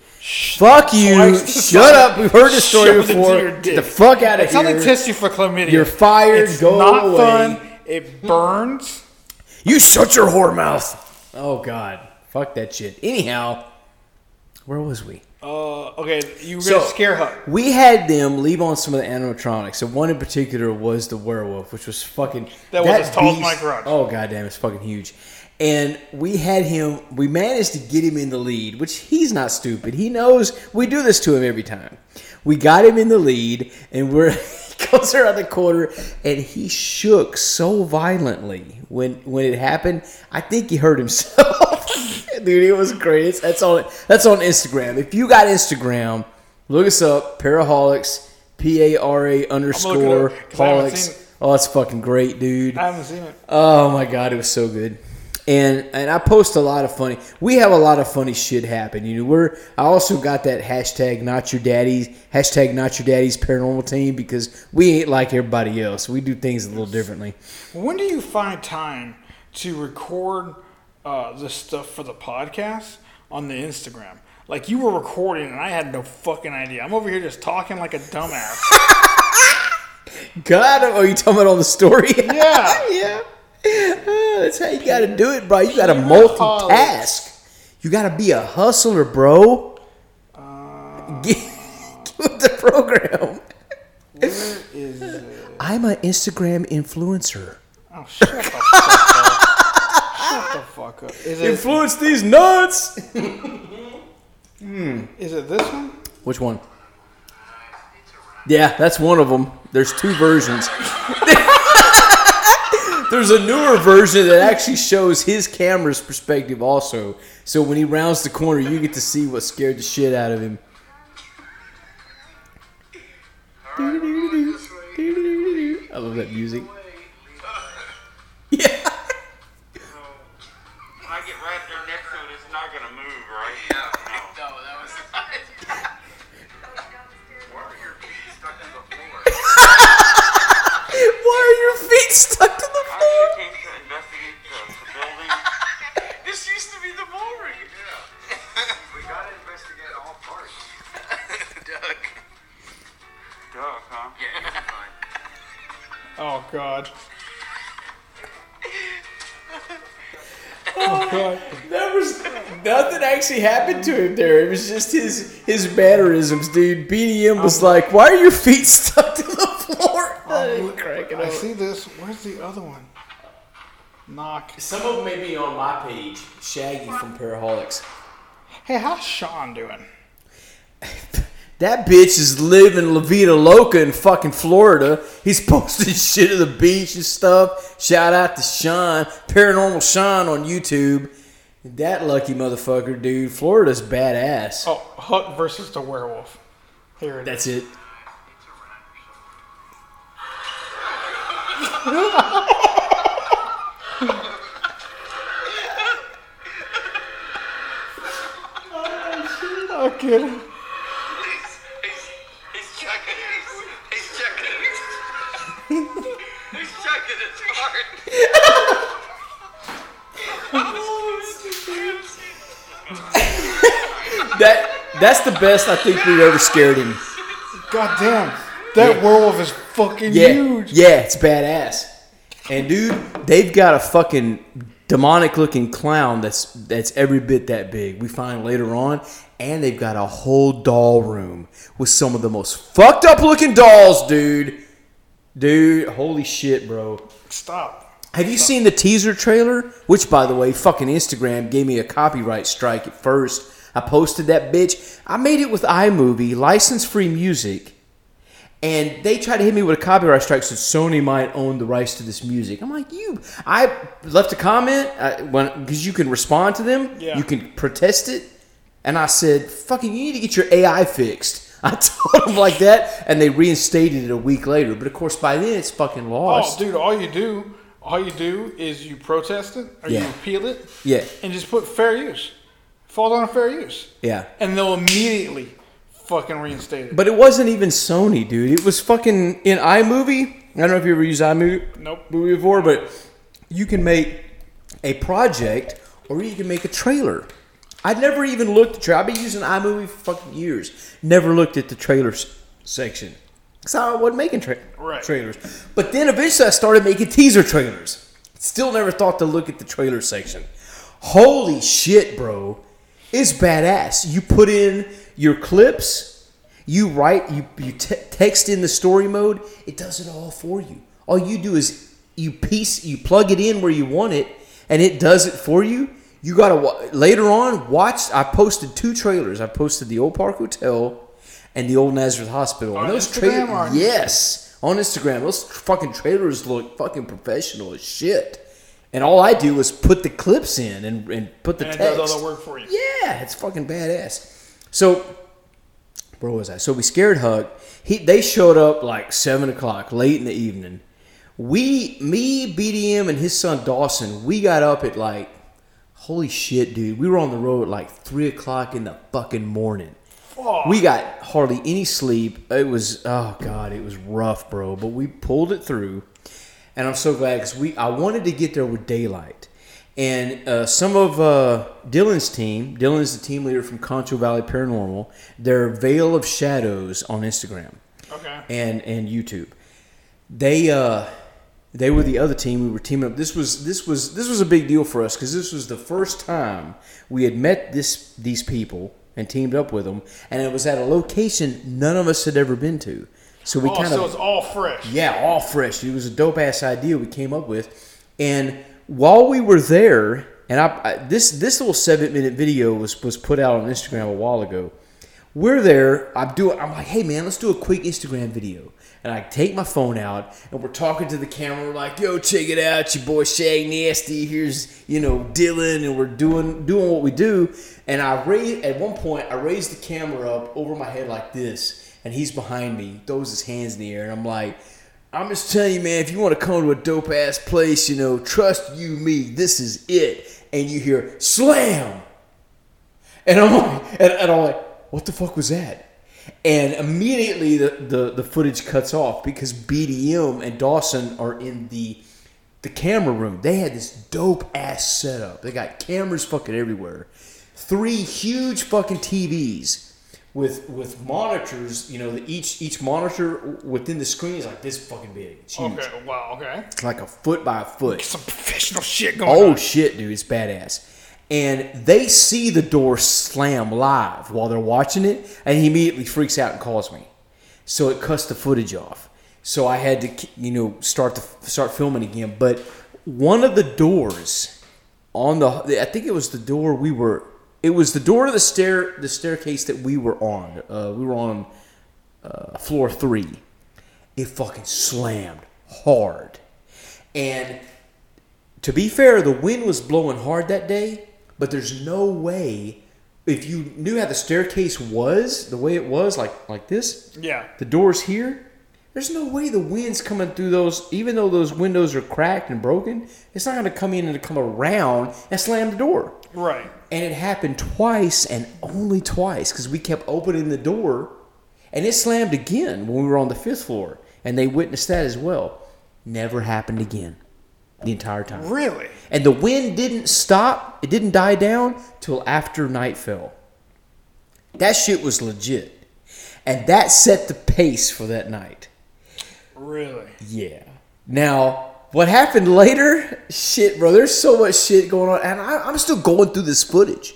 Fuck you! Shut up. We've heard this story before. Get the fuck out of That's how they here. test you for chlamydia. You're fired. It's Go not away. fun. It burns. You shut your whore mouth. Oh God, fuck that shit. Anyhow, where was we? Uh, okay, you were So- gonna scare Huck. We had them leave on some of the animatronics. So one in particular was the werewolf, which was fucking That was as tall as my garage. Oh goddamn, it's fucking huge. And we had him. We managed to get him in the lead, which he's not stupid. He knows we do this to him every time. We got him in the lead, and we're he goes around the corner, and he shook so violently when when it happened. I think he hurt himself. Dude, it was great. That's on that's on Instagram. If you got Instagram, look us up. Paraholics, P A R A underscore up, 'cause I haven't seen holics. Oh, that's fucking great, dude. I haven't seen it. Oh my god, it was so good. And and I post a lot of funny. We have a lot of funny shit happen. You know, we're I also got that hashtag not your daddy's hashtag not your daddy's paranormal team because we ain't like everybody else. We do things a little differently. When do you find time to record uh, this stuff for the podcast on the Instagram? Like you were recording and I had no fucking idea. I'm over here just talking like a dumbass. God, oh, you talking about on the story? Yeah. yeah. Uh, that's how you got to do it, bro. You got to multitask. You got to be a hustler, bro. Get, get with the program. Where is it? I'm an Instagram influencer. Oh, shut the fuck up. Shut fuck up. Is it, Influence these nuts. Hmm. is it this one? Which one? Yeah, that's one of them. There's two versions. There's a newer version that actually shows his camera's perspective also. So when he rounds the corner, you get to see what scared the shit out of him. I love that music. Feet stuck to the floor? actually came to investigate the, the building. This used to be the bull ring. we gotta investigate all parts. Doug. Duck, huh? Yeah, you'll be fine. Oh, God. Oh, God. There was nothing actually happened to him there. It was just his his mannerisms, dude. BDM was oh. like, "Why are your feet stuck to the floor?" Cracking I up. see this. Where's the other one? Knock. Some of them may be on my page. Shaggy from Paraholics. Hey, how's Sean doing? That bitch is living La Vida Loca in fucking Florida. He's posting shit of the beach and stuff. Shout out to Sean, Paranormal Sean on YouTube. That lucky motherfucker, dude. Florida's badass. Oh, Huck versus the werewolf. Here it is. That's it. Checking his heart. That that's the best I think we've ever scared him. God damn. That werewolf is fucking Yeah, huge. yeah, it's badass. And dude, they've got a fucking demonic looking clown that's that's every bit that big. We find later on, and they've got a whole doll room with some of the most fucked up looking dolls, dude. Dude, holy shit, bro. Stop. Have you seen the teaser trailer? Which, by the way, fucking Instagram gave me a copyright strike at first. I posted that bitch. I made it with iMovie, license free music. And they tried to hit me with a copyright strike, so Sony might own the rights to this music. I'm like, you. I left a comment uh, because you can respond to them, Yeah. you can protest it, and I said, "Fucking, you need to get your AI fixed." I told them like that, and they reinstated it a week later. But of course, by then it's fucking lost. Oh, dude, all you do, all you do is you protest it or Yeah. you appeal it Yeah, and just put fair use. Falls on fair use. yeah. And they'll immediately fucking reinstated. But it wasn't even Sony, dude. It was fucking in iMovie. I don't know if you ever used iMovie Nope. movie before, but you can make a project or you can make a trailer. I'd never even looked at trailer. I've been using iMovie for fucking years. Never looked at the trailers section. Because I wasn't making tra- Right. trailers. But then eventually I started making teaser trailers. Still never thought to look at the trailer section. Holy shit, bro. It's badass. You put in your clips, you write, you, you te- text in the story mode, it does it all for you. All you do is you piece, you plug it in where you want it, and it does it for you. You gotta later on watch. I posted two trailers. I posted the Old Park Hotel and the Old Nazareth Hospital. On and those trailers, yes, on Instagram. Those fucking trailers look fucking professional as shit. And all I do is put the clips in and, and put the and it text. does all the work for you. Yeah, it's fucking badass. So, where was I? So we scared Huck. He they showed up like seven o'clock, late in the evening. We, me, BDM, and his son Dawson, we got up at like, holy shit, dude. We were on the road at like three o'clock in the fucking morning. We got hardly any sleep. It was oh god, it was rough, bro. But we pulled it through, and I'm so glad because we I wanted to get there with daylight. And uh, some of uh, Dylan's team, Dylan's the team leader from Concho Valley Paranormal. They're Veil of Shadows on Instagram Okay. and and YouTube. They uh they were the other team. We were teaming up. This was this was this was a big deal for us because this was the first time we had met this these people and teamed up with them, and it was at a location none of us had ever been to. So we oh, kind so of it's all fresh. yeah, all fresh. It was a dope ass idea we came up with, and while we were there, and I, I this this little seven minute video was was put out on Instagram a while ago. We're there. I'm doing. I'm like, hey man, let's do a quick Instagram video. And I take my phone out, and we're talking to the camera. We're like, yo, check it out, your boy Shag Nasty. Here's you know Dylan, and we're doing doing what we do. And I raise at one point, I raised the camera up over my head like this, and he's behind me, throws his hands in the air, and I'm like, I'm just telling you, man, if you want to come to a dope ass place, you know, trust you me, this is it. And you hear slam, and I'm like, and, and I'm like, what the fuck was that? And immediately the, the, the footage cuts off because BDM and Dawson are in the the camera room. They had this dope ass setup. They got cameras fucking everywhere. Three huge fucking TVs with with monitors. You know, the, each each monitor within the screen is like this fucking big. It's huge. Okay, wow, okay. It's like a foot by a foot. Some professional shit going Oh on. shit, dude, it's badass. And they see the door slam live while they're watching it, and he immediately freaks out and calls me. So it cuts the footage off. So I had to, you know, start to start filming again. But one of the doors on the, I think it was the door we were. It was the door to the stair, the staircase that we were on. Uh, we were on uh, floor three. It fucking slammed hard, and to be fair, the wind was blowing hard that day, but there's no way if you knew how the staircase was, the way it was, like like this, Yeah. the doors here, there's no way the wind's coming through those, even though those windows are cracked and broken, it's not gonna come in and come around and slam the door. Right. And it happened twice and only twice because we kept opening the door and it slammed again when we were on the fifth floor. And they witnessed that as well. Never happened again the entire time. Really? And the wind didn't stop, it didn't die down till after night fell. That shit was legit. And that set the pace for that night. Really? Yeah. Now, what happened later? Shit, bro. There's so much shit going on, and I, I'm still going through this footage.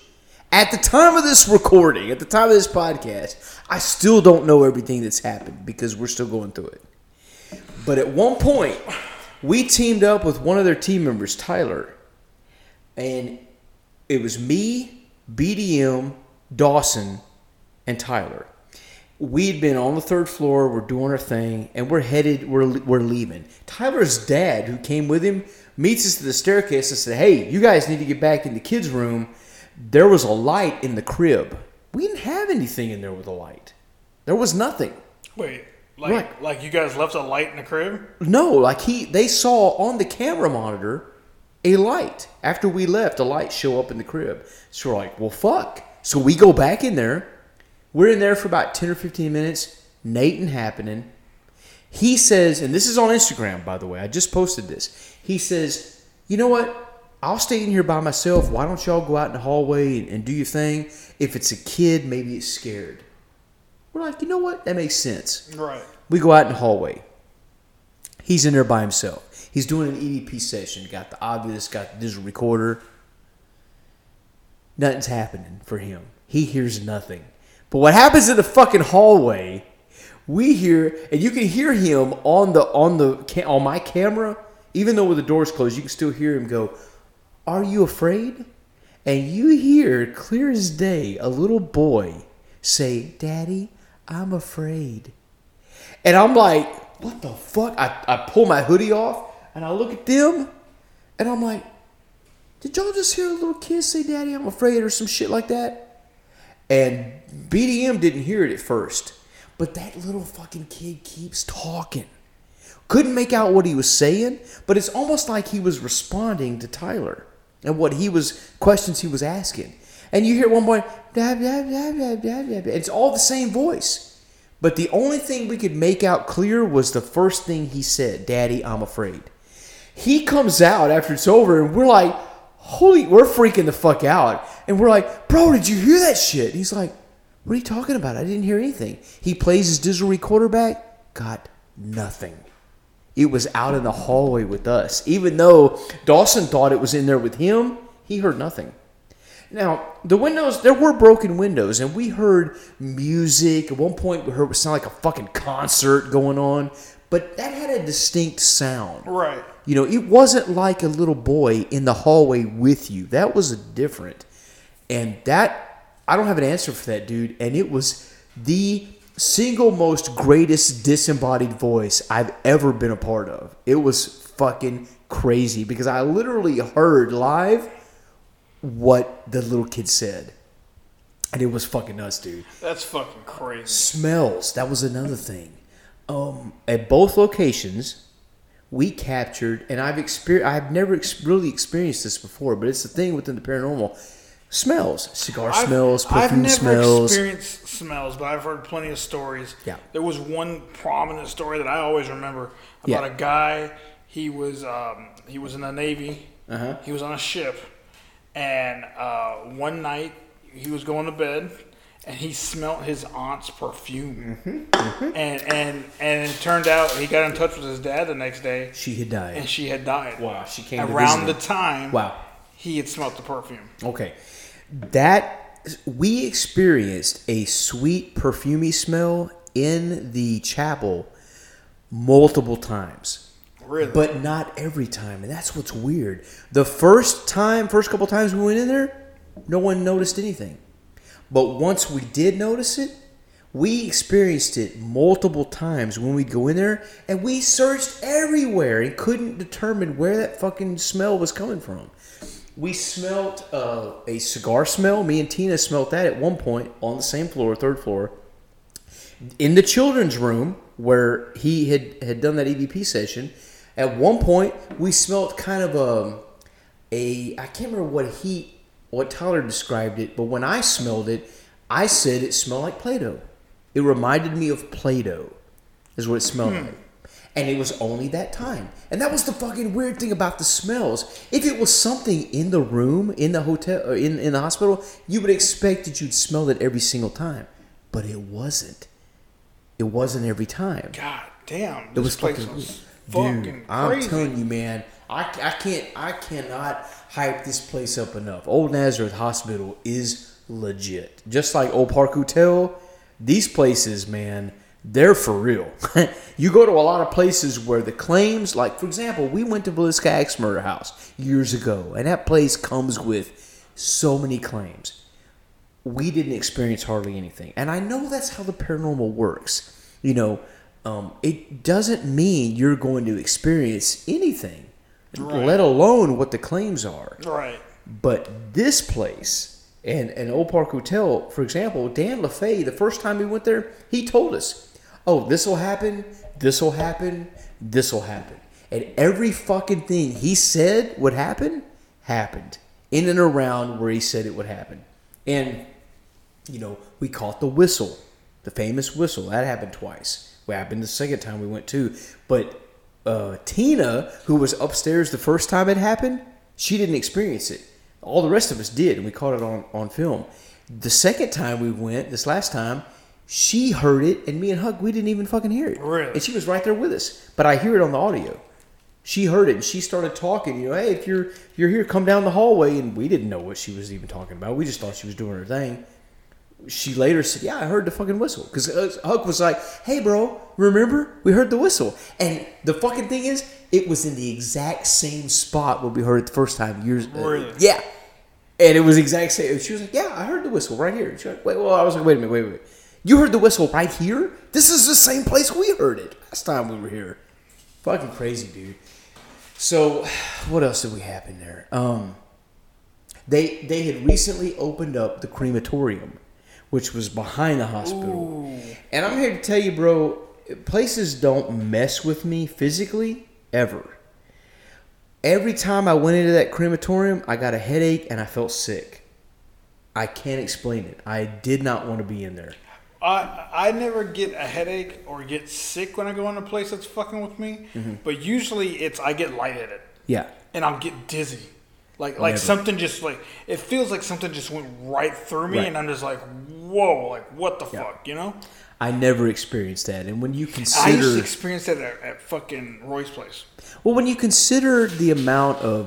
At the time of this recording, at the time of this podcast, I still don't know everything that's happened because we're still going through it. But at one point, we teamed up with one of their team members, Tyler, and it was me, BDM, Dawson, and Tyler. We'd been on the third floor, we're doing our thing, and we're headed, we're, we're leaving. Tyler's dad, who came with him, meets us at the staircase and said, Hey, you guys need to get back in the kids' room. There was a light in the crib. We didn't have anything in there with a light. There was nothing. Wait, like Right. like you guys left a light in the crib? No, like he they saw on the camera monitor a light. After we left, a light show up in the crib. So we're like, well fuck. So we go back in there. We're in there for about 10 or 15 minutes. Nothing happening. He says, and this is on Instagram, by the way. I just posted this. He says, you know what? I'll stay in here by myself. Why don't y'all go out in the hallway and, and do your thing? If it's a kid, maybe it's scared. We're like, you know what? That makes sense. Right. We go out in the hallway. He's in there by himself. He's doing an EVP session. Got the Ovilus, got the digital recorder. Nothing's happening for him. He hears nothing. But what happens in the fucking hallway? We hear, and you can hear him on the on the on my camera. Even though with the doors closed, you can still hear him go, "Are you afraid?" And you hear clear as day a little boy say, "Daddy, I'm afraid." And I'm like, what the fuck? I, I pull my hoodie off and I look at them and I'm like, did y'all just hear a little kid say, Daddy, I'm afraid, or some shit like that? And BDM didn't hear it at first, but that little fucking kid keeps talking. Couldn't make out what he was saying, but it's almost like he was responding to Tyler and what he was, questions he was asking. And you hear one blah, blah, blah, blah, blah, blah, blah. it's all the same voice. But the only thing we could make out clear was the first thing he said, Daddy, I'm afraid. He comes out after it's over and we're like, holy, we're freaking the fuck out. And we're like, bro, did you hear that shit? He's like, what are you talking about? I didn't hear anything. He plays his digital recorder back, got nothing. It was out in the hallway with us. Even though Dawson thought it was in there with him, he heard nothing. Now, the windows, there were broken windows, and we heard music. At one point, we heard it sounded like a fucking concert going on, but that had a distinct sound. Right. You know, it wasn't like a little boy in the hallway with you. That was different. And that, I don't have an answer for that, dude. And it was the single most greatest disembodied voice I've ever been a part of. It was fucking crazy because I literally heard live what the little kid said. And it was fucking nuts, dude That's fucking crazy. smells that was another thing um, at both locations we captured and i've experienced i've never ex- really experienced this before but it's the thing within the paranormal smells cigar I've- smells I've perfume never smells experienced smells, but I've heard plenty of stories. Yeah. There was one prominent story that I always remember about Yeah. a guy. He was um, he was in the Navy. Uh-huh. He was on a ship, and uh, one night he was going to bed, and he smelt his aunt's perfume, Mm-hmm, and and and it turned out he got in touch with his dad the next day, She had died. and she had died. Wow, she came around the time. Wow. he had smelt the perfume. Okay. That we experienced a sweet perfumey smell in the chapel multiple times. Really, But not every time, and that's what's weird. The first time, first couple times we went in there, no one noticed anything. But once we did notice it, we experienced it multiple times when we'd go in there, and we searched everywhere and couldn't determine where that fucking smell was coming from. We smelt uh, a cigar smell. Me and Tina smelt that at one point on the same floor, third floor in the children's room where he had, had done that EVP session, at one point we smelt kind of a a I can't remember what he what Tyler described it, but when I smelled it, I said it smelled like Play-Doh. It reminded me of Play-Doh, is what it smelled like. And it was only that time. And that was the fucking weird thing about the smells. If it was something in the room, in the hotel, or in, in the hospital, you would expect that you'd smell it every single time. But it wasn't. It wasn't every time. God damn, It this was fucking, was dude. fucking I'm telling you, man. I, I can't. I cannot hype this place up enough. Old Nazareth Hospital is legit. Just like Old Park Hotel, these places, man, they're for real. you go to a lot of places where the claims, like for example, we went to Villisca Axe Murder House years ago, and that place comes with so many claims we didn't experience hardly anything. And I know that's how the paranormal works. You know, um, it doesn't mean you're going to experience anything, let alone what the claims are. Right. But this place and, and Old Park Hotel, for example, Dan LaFay, the first time we went there, he told us, oh, this will happen, this will happen, this will happen. And every fucking thing he said would happen, happened. In and around where he said it would happen. And, you know, we caught the whistle, the famous whistle. That happened twice. What happened the second time we went too. But uh, Tina, who was upstairs the first time it happened, she didn't experience it. All the rest of us did, and we caught it on, on film. The second time we went, this last time, she heard it, and me and Huck, we didn't even fucking hear it. Really? And she was right there with us. But I hear it on the audio. She heard it, and she started talking. You know, hey, if you're you're here, come down the hallway. And we didn't know what she was even talking about. We just thought she was doing her thing she later said, "Yeah, I heard the fucking whistle." Because Huck was like, "Hey, bro, remember we heard the whistle?" And the fucking thing is, it was in the exact same spot where we heard it the first time years. uh, Really? yeah, and it was exact same. She was like, "Yeah, I heard the whistle right here." She was like, "Wait, well," I was like, "Wait a minute, wait, wait, wait. You heard the whistle right here? This is the same place we heard it last time we were here." Fucking crazy, dude. So, what else did we have in there? Um, they they had recently opened up the crematorium, which was behind the hospital. And I'm here to tell you, bro, places don't mess with me physically ever. Every time I went into that crematorium, I got a headache and I felt sick. I can't explain it. I did not want to be in there. I I never get a headache or get sick when I go in a place that's fucking with me. Mm-hmm. But usually it's I get lightheaded Yeah. and I'll get dizzy. Like like Never. something just like it feels like something just went right through me Right. and I'm just like, whoa, like what the Yeah. fuck, you know? I never experienced that. And when you I consider used to experience that at, at fucking Roy's place. Well, when you consider the amount of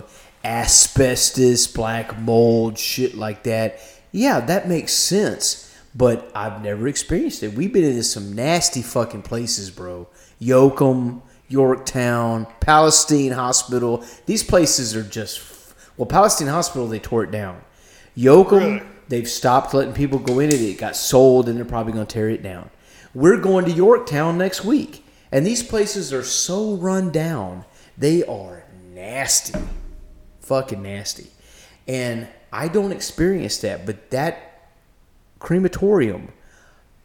asbestos, black mold, shit like that, yeah, that makes sense. But I've never experienced it. We've been into some nasty fucking places, bro. Yoakum, Yorktown, Palestine Hospital. These places are just. Well, Palestine Hospital, they tore it down. Yoakum, Really? they've stopped letting people go in it. It got sold, and they're probably going to tear it down. We're going to Yorktown next week, and these places are so run down. They are nasty, fucking nasty, and I don't experience that. But that crematorium,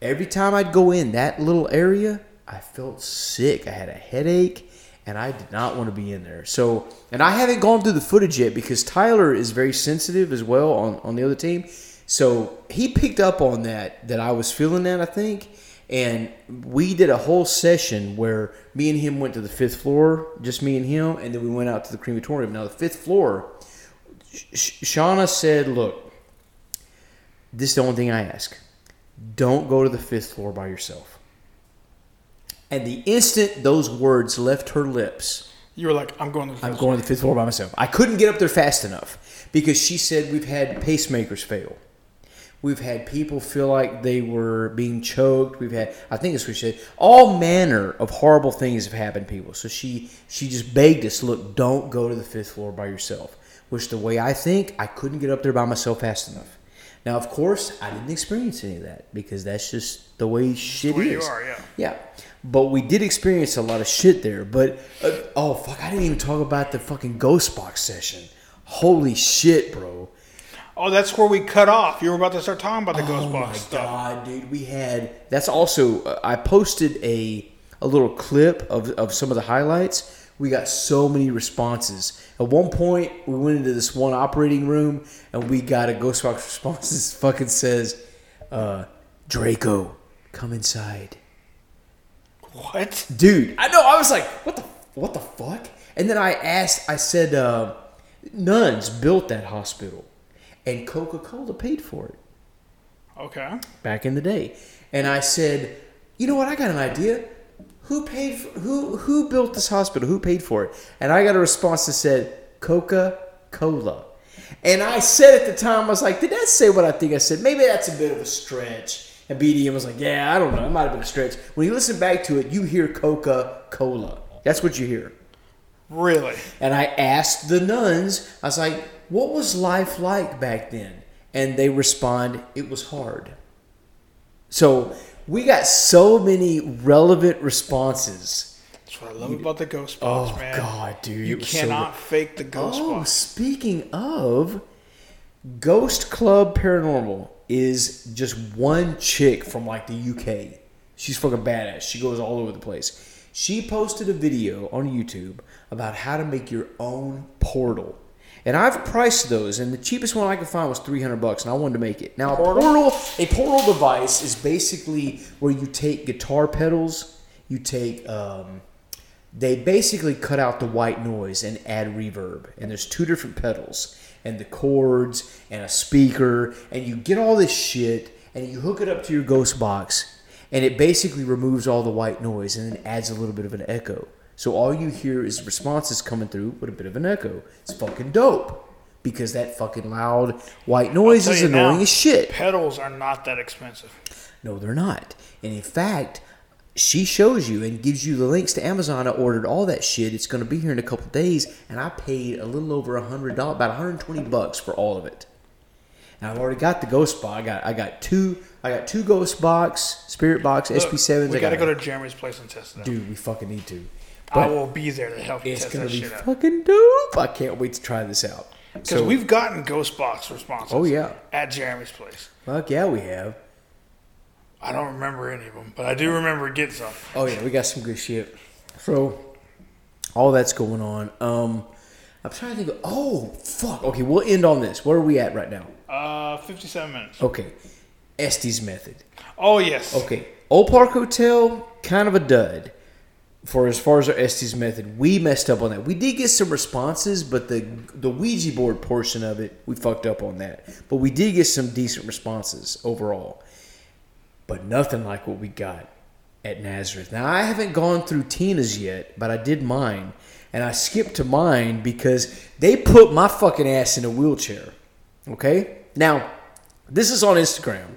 every time I'd go in that little area, I felt sick. I had a headache, and I did not want to be in there. So, and I haven't gone through the footage yet because Tyler is very sensitive as well on, on the other team. So he picked up on that, that I was feeling that, I think. And we did a whole session where me and him went to the fifth floor, just me and him, and then we went out to the crematorium. Now, the fifth floor, Sh- Shauna said, Look, this is the only thing I ask. don't go to the fifth floor by yourself. And the instant those words left her lips, You were like, I'm going to the I'm fifth going to the fifth floor by myself. I couldn't get up there fast enough because she said we've had pacemakers fail. We've had people feel like they were being choked. We've had, I think it's what she said, all manner of horrible things have happened to people. So she she just begged us, look, don't go to the fifth floor by yourself. Which the way I think, I couldn't get up there by myself fast enough. Now, of course, I didn't experience any of that because that's just the way shit way you is. are, yeah. Yeah, but we did experience a lot of shit there. But uh, oh fuck, I didn't even talk about the fucking ghost box session. Holy shit, bro! Oh, that's where we cut off. You were about to start talking about the Oh ghost my box stuff. god, dude, we had. That's also. Uh, I posted a a little clip of of some of the highlights. We got so many responses. At one point, we went into this one operating room and we got a ghost box response. that fucking says, uh, "Draco, come inside." What? dude. I know. I was like, what the what the fuck? And then I asked. I said, uh, nuns built that hospital, and Coca Cola paid for it Okay. back in the day. And I said, you know what? I got an idea. Who paid? For, who who built this hospital? Who paid for it? And I got a response that said Coca Cola. And I said at the time, I was like, did that say what I think I said? Maybe that's a bit of a stretch. And BDM was like, yeah, I don't know. It might have been a stretch. When you listen back to it, you hear Coca Cola. That's what you hear. Really? And I asked the nuns, I was like, what was life like back then? And they respond, it was hard. So we got so many relevant responses. That's what I love about the ghost oh, box, Oh, man. God, dude, You was so cannot fake the ghost Oh, box. speaking of, Ghost Club Paranormal is just one chick from like the UK. She's fucking badass. She goes all over the place. She posted a video on YouTube about how to make your own portal. And I've priced those, and the cheapest one I could find was 300 bucks, and I wanted to make it. Now, a portal, a portal device is basically where you take guitar pedals, you take um, they basically cut out the white noise and add reverb. And there's two different pedals and the chords and a speaker, and you get all this shit and you hook it up to your ghost box, and it basically removes all the white noise and then adds a little bit of an echo. So all you hear is responses coming through with a bit of an echo. It's fucking dope because that fucking loud white noise is annoying now, as shit. Pedals are not that expensive. No, they're not. And in fact, she shows you and gives you the links to Amazon. I ordered all that shit. It's going to be here in a couple days, and I paid a little over a hundred dollars, about 120 bucks for all of it. And I've already got the ghost box. I got I got two I got two ghost box, spirit box, Look, SB sevens. We I got to go to Jeremy's place and test it dude. We fucking need to. I But will be there to help you it's test gonna that be shit out. fucking dope. I can't wait to try this out. Because we've gotten ghost box responses. Oh, yeah. At Jeremy's place. fuck yeah, we have. I don't remember any of them, but I do remember getting some. Oh yeah, we got some good shit. So all that's going on. Um I'm trying to think of oh fuck. Okay, we'll end on this. Where are we at right now? Uh, 57 minutes. Okay. Estes method. Oh, yes. Okay. Old Park Hotel, kind of a dud. For as far as our Estes method, we messed up on that. We did get some responses, but the the Ouija board portion of it, we fucked up on that. But we did get some decent responses overall. But nothing like what we got at Nazareth. Now I haven't gone through Tina's yet, but I did mine. And I skipped to mine because they put my fucking ass in a wheelchair. Okay? Now, this is on Instagram.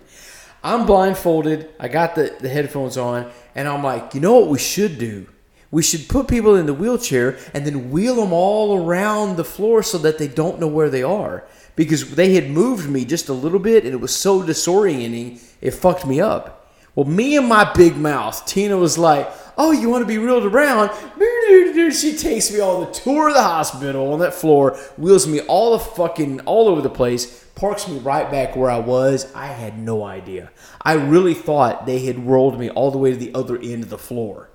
I'm blindfolded. I got the, the headphones on, and I'm like, you know what we should do? We should put people in the wheelchair and then wheel them all around the floor so that they don't know where they are. Because they had moved me just a little bit, and it was so disorienting, it fucked me up. Well, me and my big mouth, Tina was like, "Oh, you want to be wheeled around?" She takes me on the tour of the hospital on that floor, wheels me all the fucking all over the place, parks me right back where I was. I had no idea. I really thought they had rolled me all the way to the other end of the floor.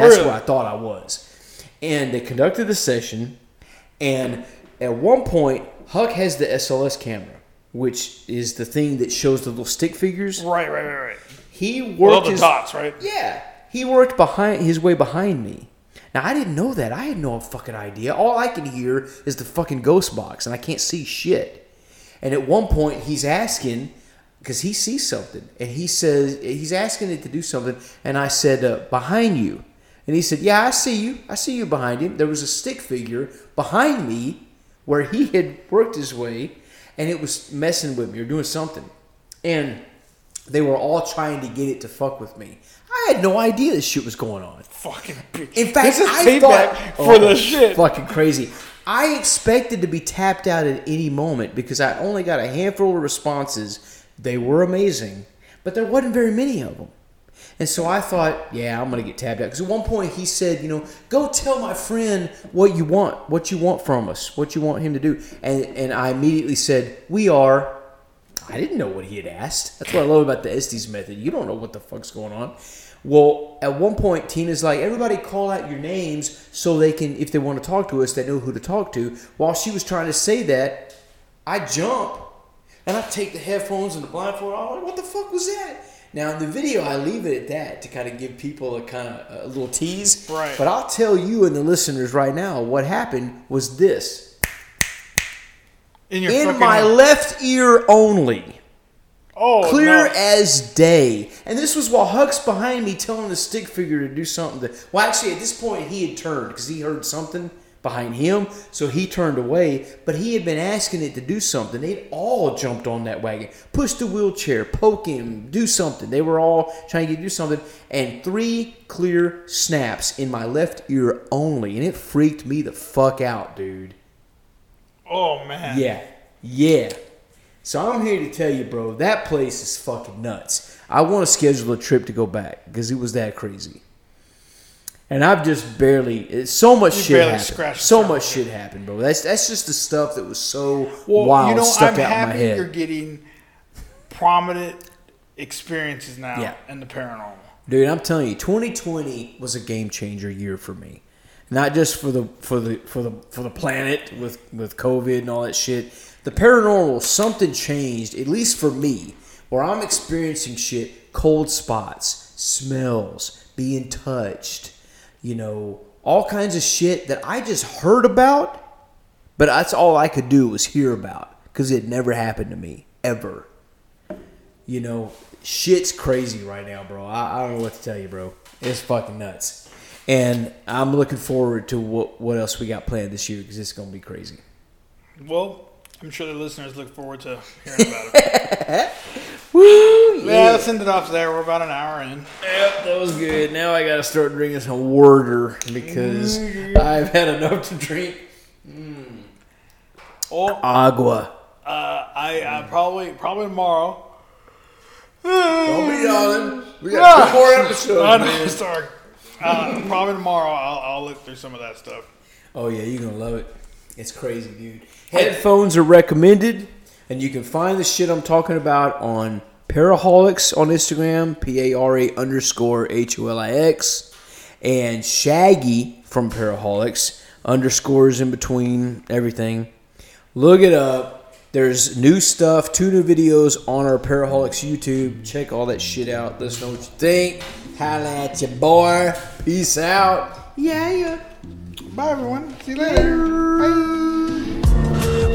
That's Really? where I thought I was. And they conducted the session, and at one point, Huck has the SLS camera, which is the thing that shows the little stick figures. Right, right, right, right. He worked Well, the his, dots, right? yeah, he worked behind his way behind me. Now I didn't know that. I had no fucking idea. All I can hear is the fucking ghost box, and I can't see shit. And at one point, he's asking because he sees something and he says he's asking it to do something and i said uh, behind you and he said yeah i see you i see you behind him there was a stick figure behind me where he had worked his way and it was messing with me or doing something and they were all trying to get it to fuck with me i had no idea this shit was going on Fucking. bitch. in fact, this is I thought, for Oh, the shit. Fucking crazy. I expected to be tapped out at any moment because I only got a handful of responses. They were amazing, but there wasn't very many of them. And so I thought, yeah, I'm gonna get tapped out. Because at one point he said, you know, go tell my friend what you want, what you want from us, what you want him to do. And and I immediately said, we are. I didn't know what he had asked. That's what I love about the Estes method. You don't know what the fuck's going on. Well, at one point, Tina's like, everybody call out your names so they can, if they want to talk to us, they know who to talk to. While she was trying to say that, I jump and I take the headphones and the blindfold. I'm like, what the fuck was that? Now in the video, I leave it at that to kind of give people a kind of a little tease. Right. But I'll tell you and the listeners right now what happened was this In your in my left ear only. oh, clear no. as day. And this was while Huck's behind me telling the stick figure to do something. To, well, actually, at this point, he had turned because he heard something behind him, so he turned away. But he had been asking it to do something. They'd all jumped on that wagon, push the wheelchair, poke him, do something. They were all trying to get do something. And three clear snaps in my left ear only, and it freaked me the fuck out, dude. Oh man. Yeah, yeah. So I'm here to tell you, bro, that place is fucking nuts. I want to schedule a trip to go back because it was that crazy. And I've just barely. So much You shit barely happened. scratched So much shit happened, bro. That's that's just the stuff that was so Well, wild you know, stuck I'm out in my happy head. you're getting prominent experiences now Yeah. in the paranormal. Dude, I'm telling you, 2020 was a game changer year for me. Not just for the for the for the for the planet with with COVID and all that shit. The paranormal, something changed, at least for me, where I'm experiencing shit, cold spots, smells, being touched, you know, all kinds of shit that I just heard about, but that's all I could do was hear about because it never happened to me ever you know, shit's crazy right now, bro. I, I don't know what to tell you, bro. It's fucking nuts. And I'm looking forward to what what else we got planned this year because it's gonna be crazy. Well, I'm sure the listeners look forward to hearing about it. Woo! yeah, let's end it off there. We're about an hour in. Yep, that was good. Now I gotta start drinking some water because I've had enough to drink Oh, agua. uh, I uh, probably probably tomorrow. Don't be yawning. We got two more episodes, I know, man. sorry. Uh, probably tomorrow. I'll, I'll look through some of that stuff. Oh yeah, you're gonna love it. It's crazy, dude. Headphones are recommended, and you can find the shit I'm talking about on Paraholics on Instagram, P A R A underscore H O L I X, and Shaggy from Paraholics underscores in between everything. Look it up. There's new stuff, two new videos on our Paraholics YouTube. Check all that shit out. Let us know what you think. Holla at your boy. Peace out. Yeah, yeah. Bye, everyone. See you later.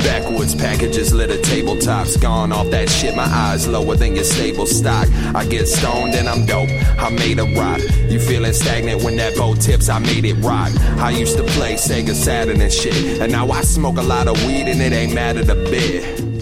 Backwoods packages litter tabletops. Gone off that shit, my eyes lower than your stable stock. I get stoned and I'm dope. I made a rock. You feeling stagnant when that boat tips? I made it rock. I used to play Sega Saturn and shit. And now I smoke a lot of weed and it ain't mattered a bit.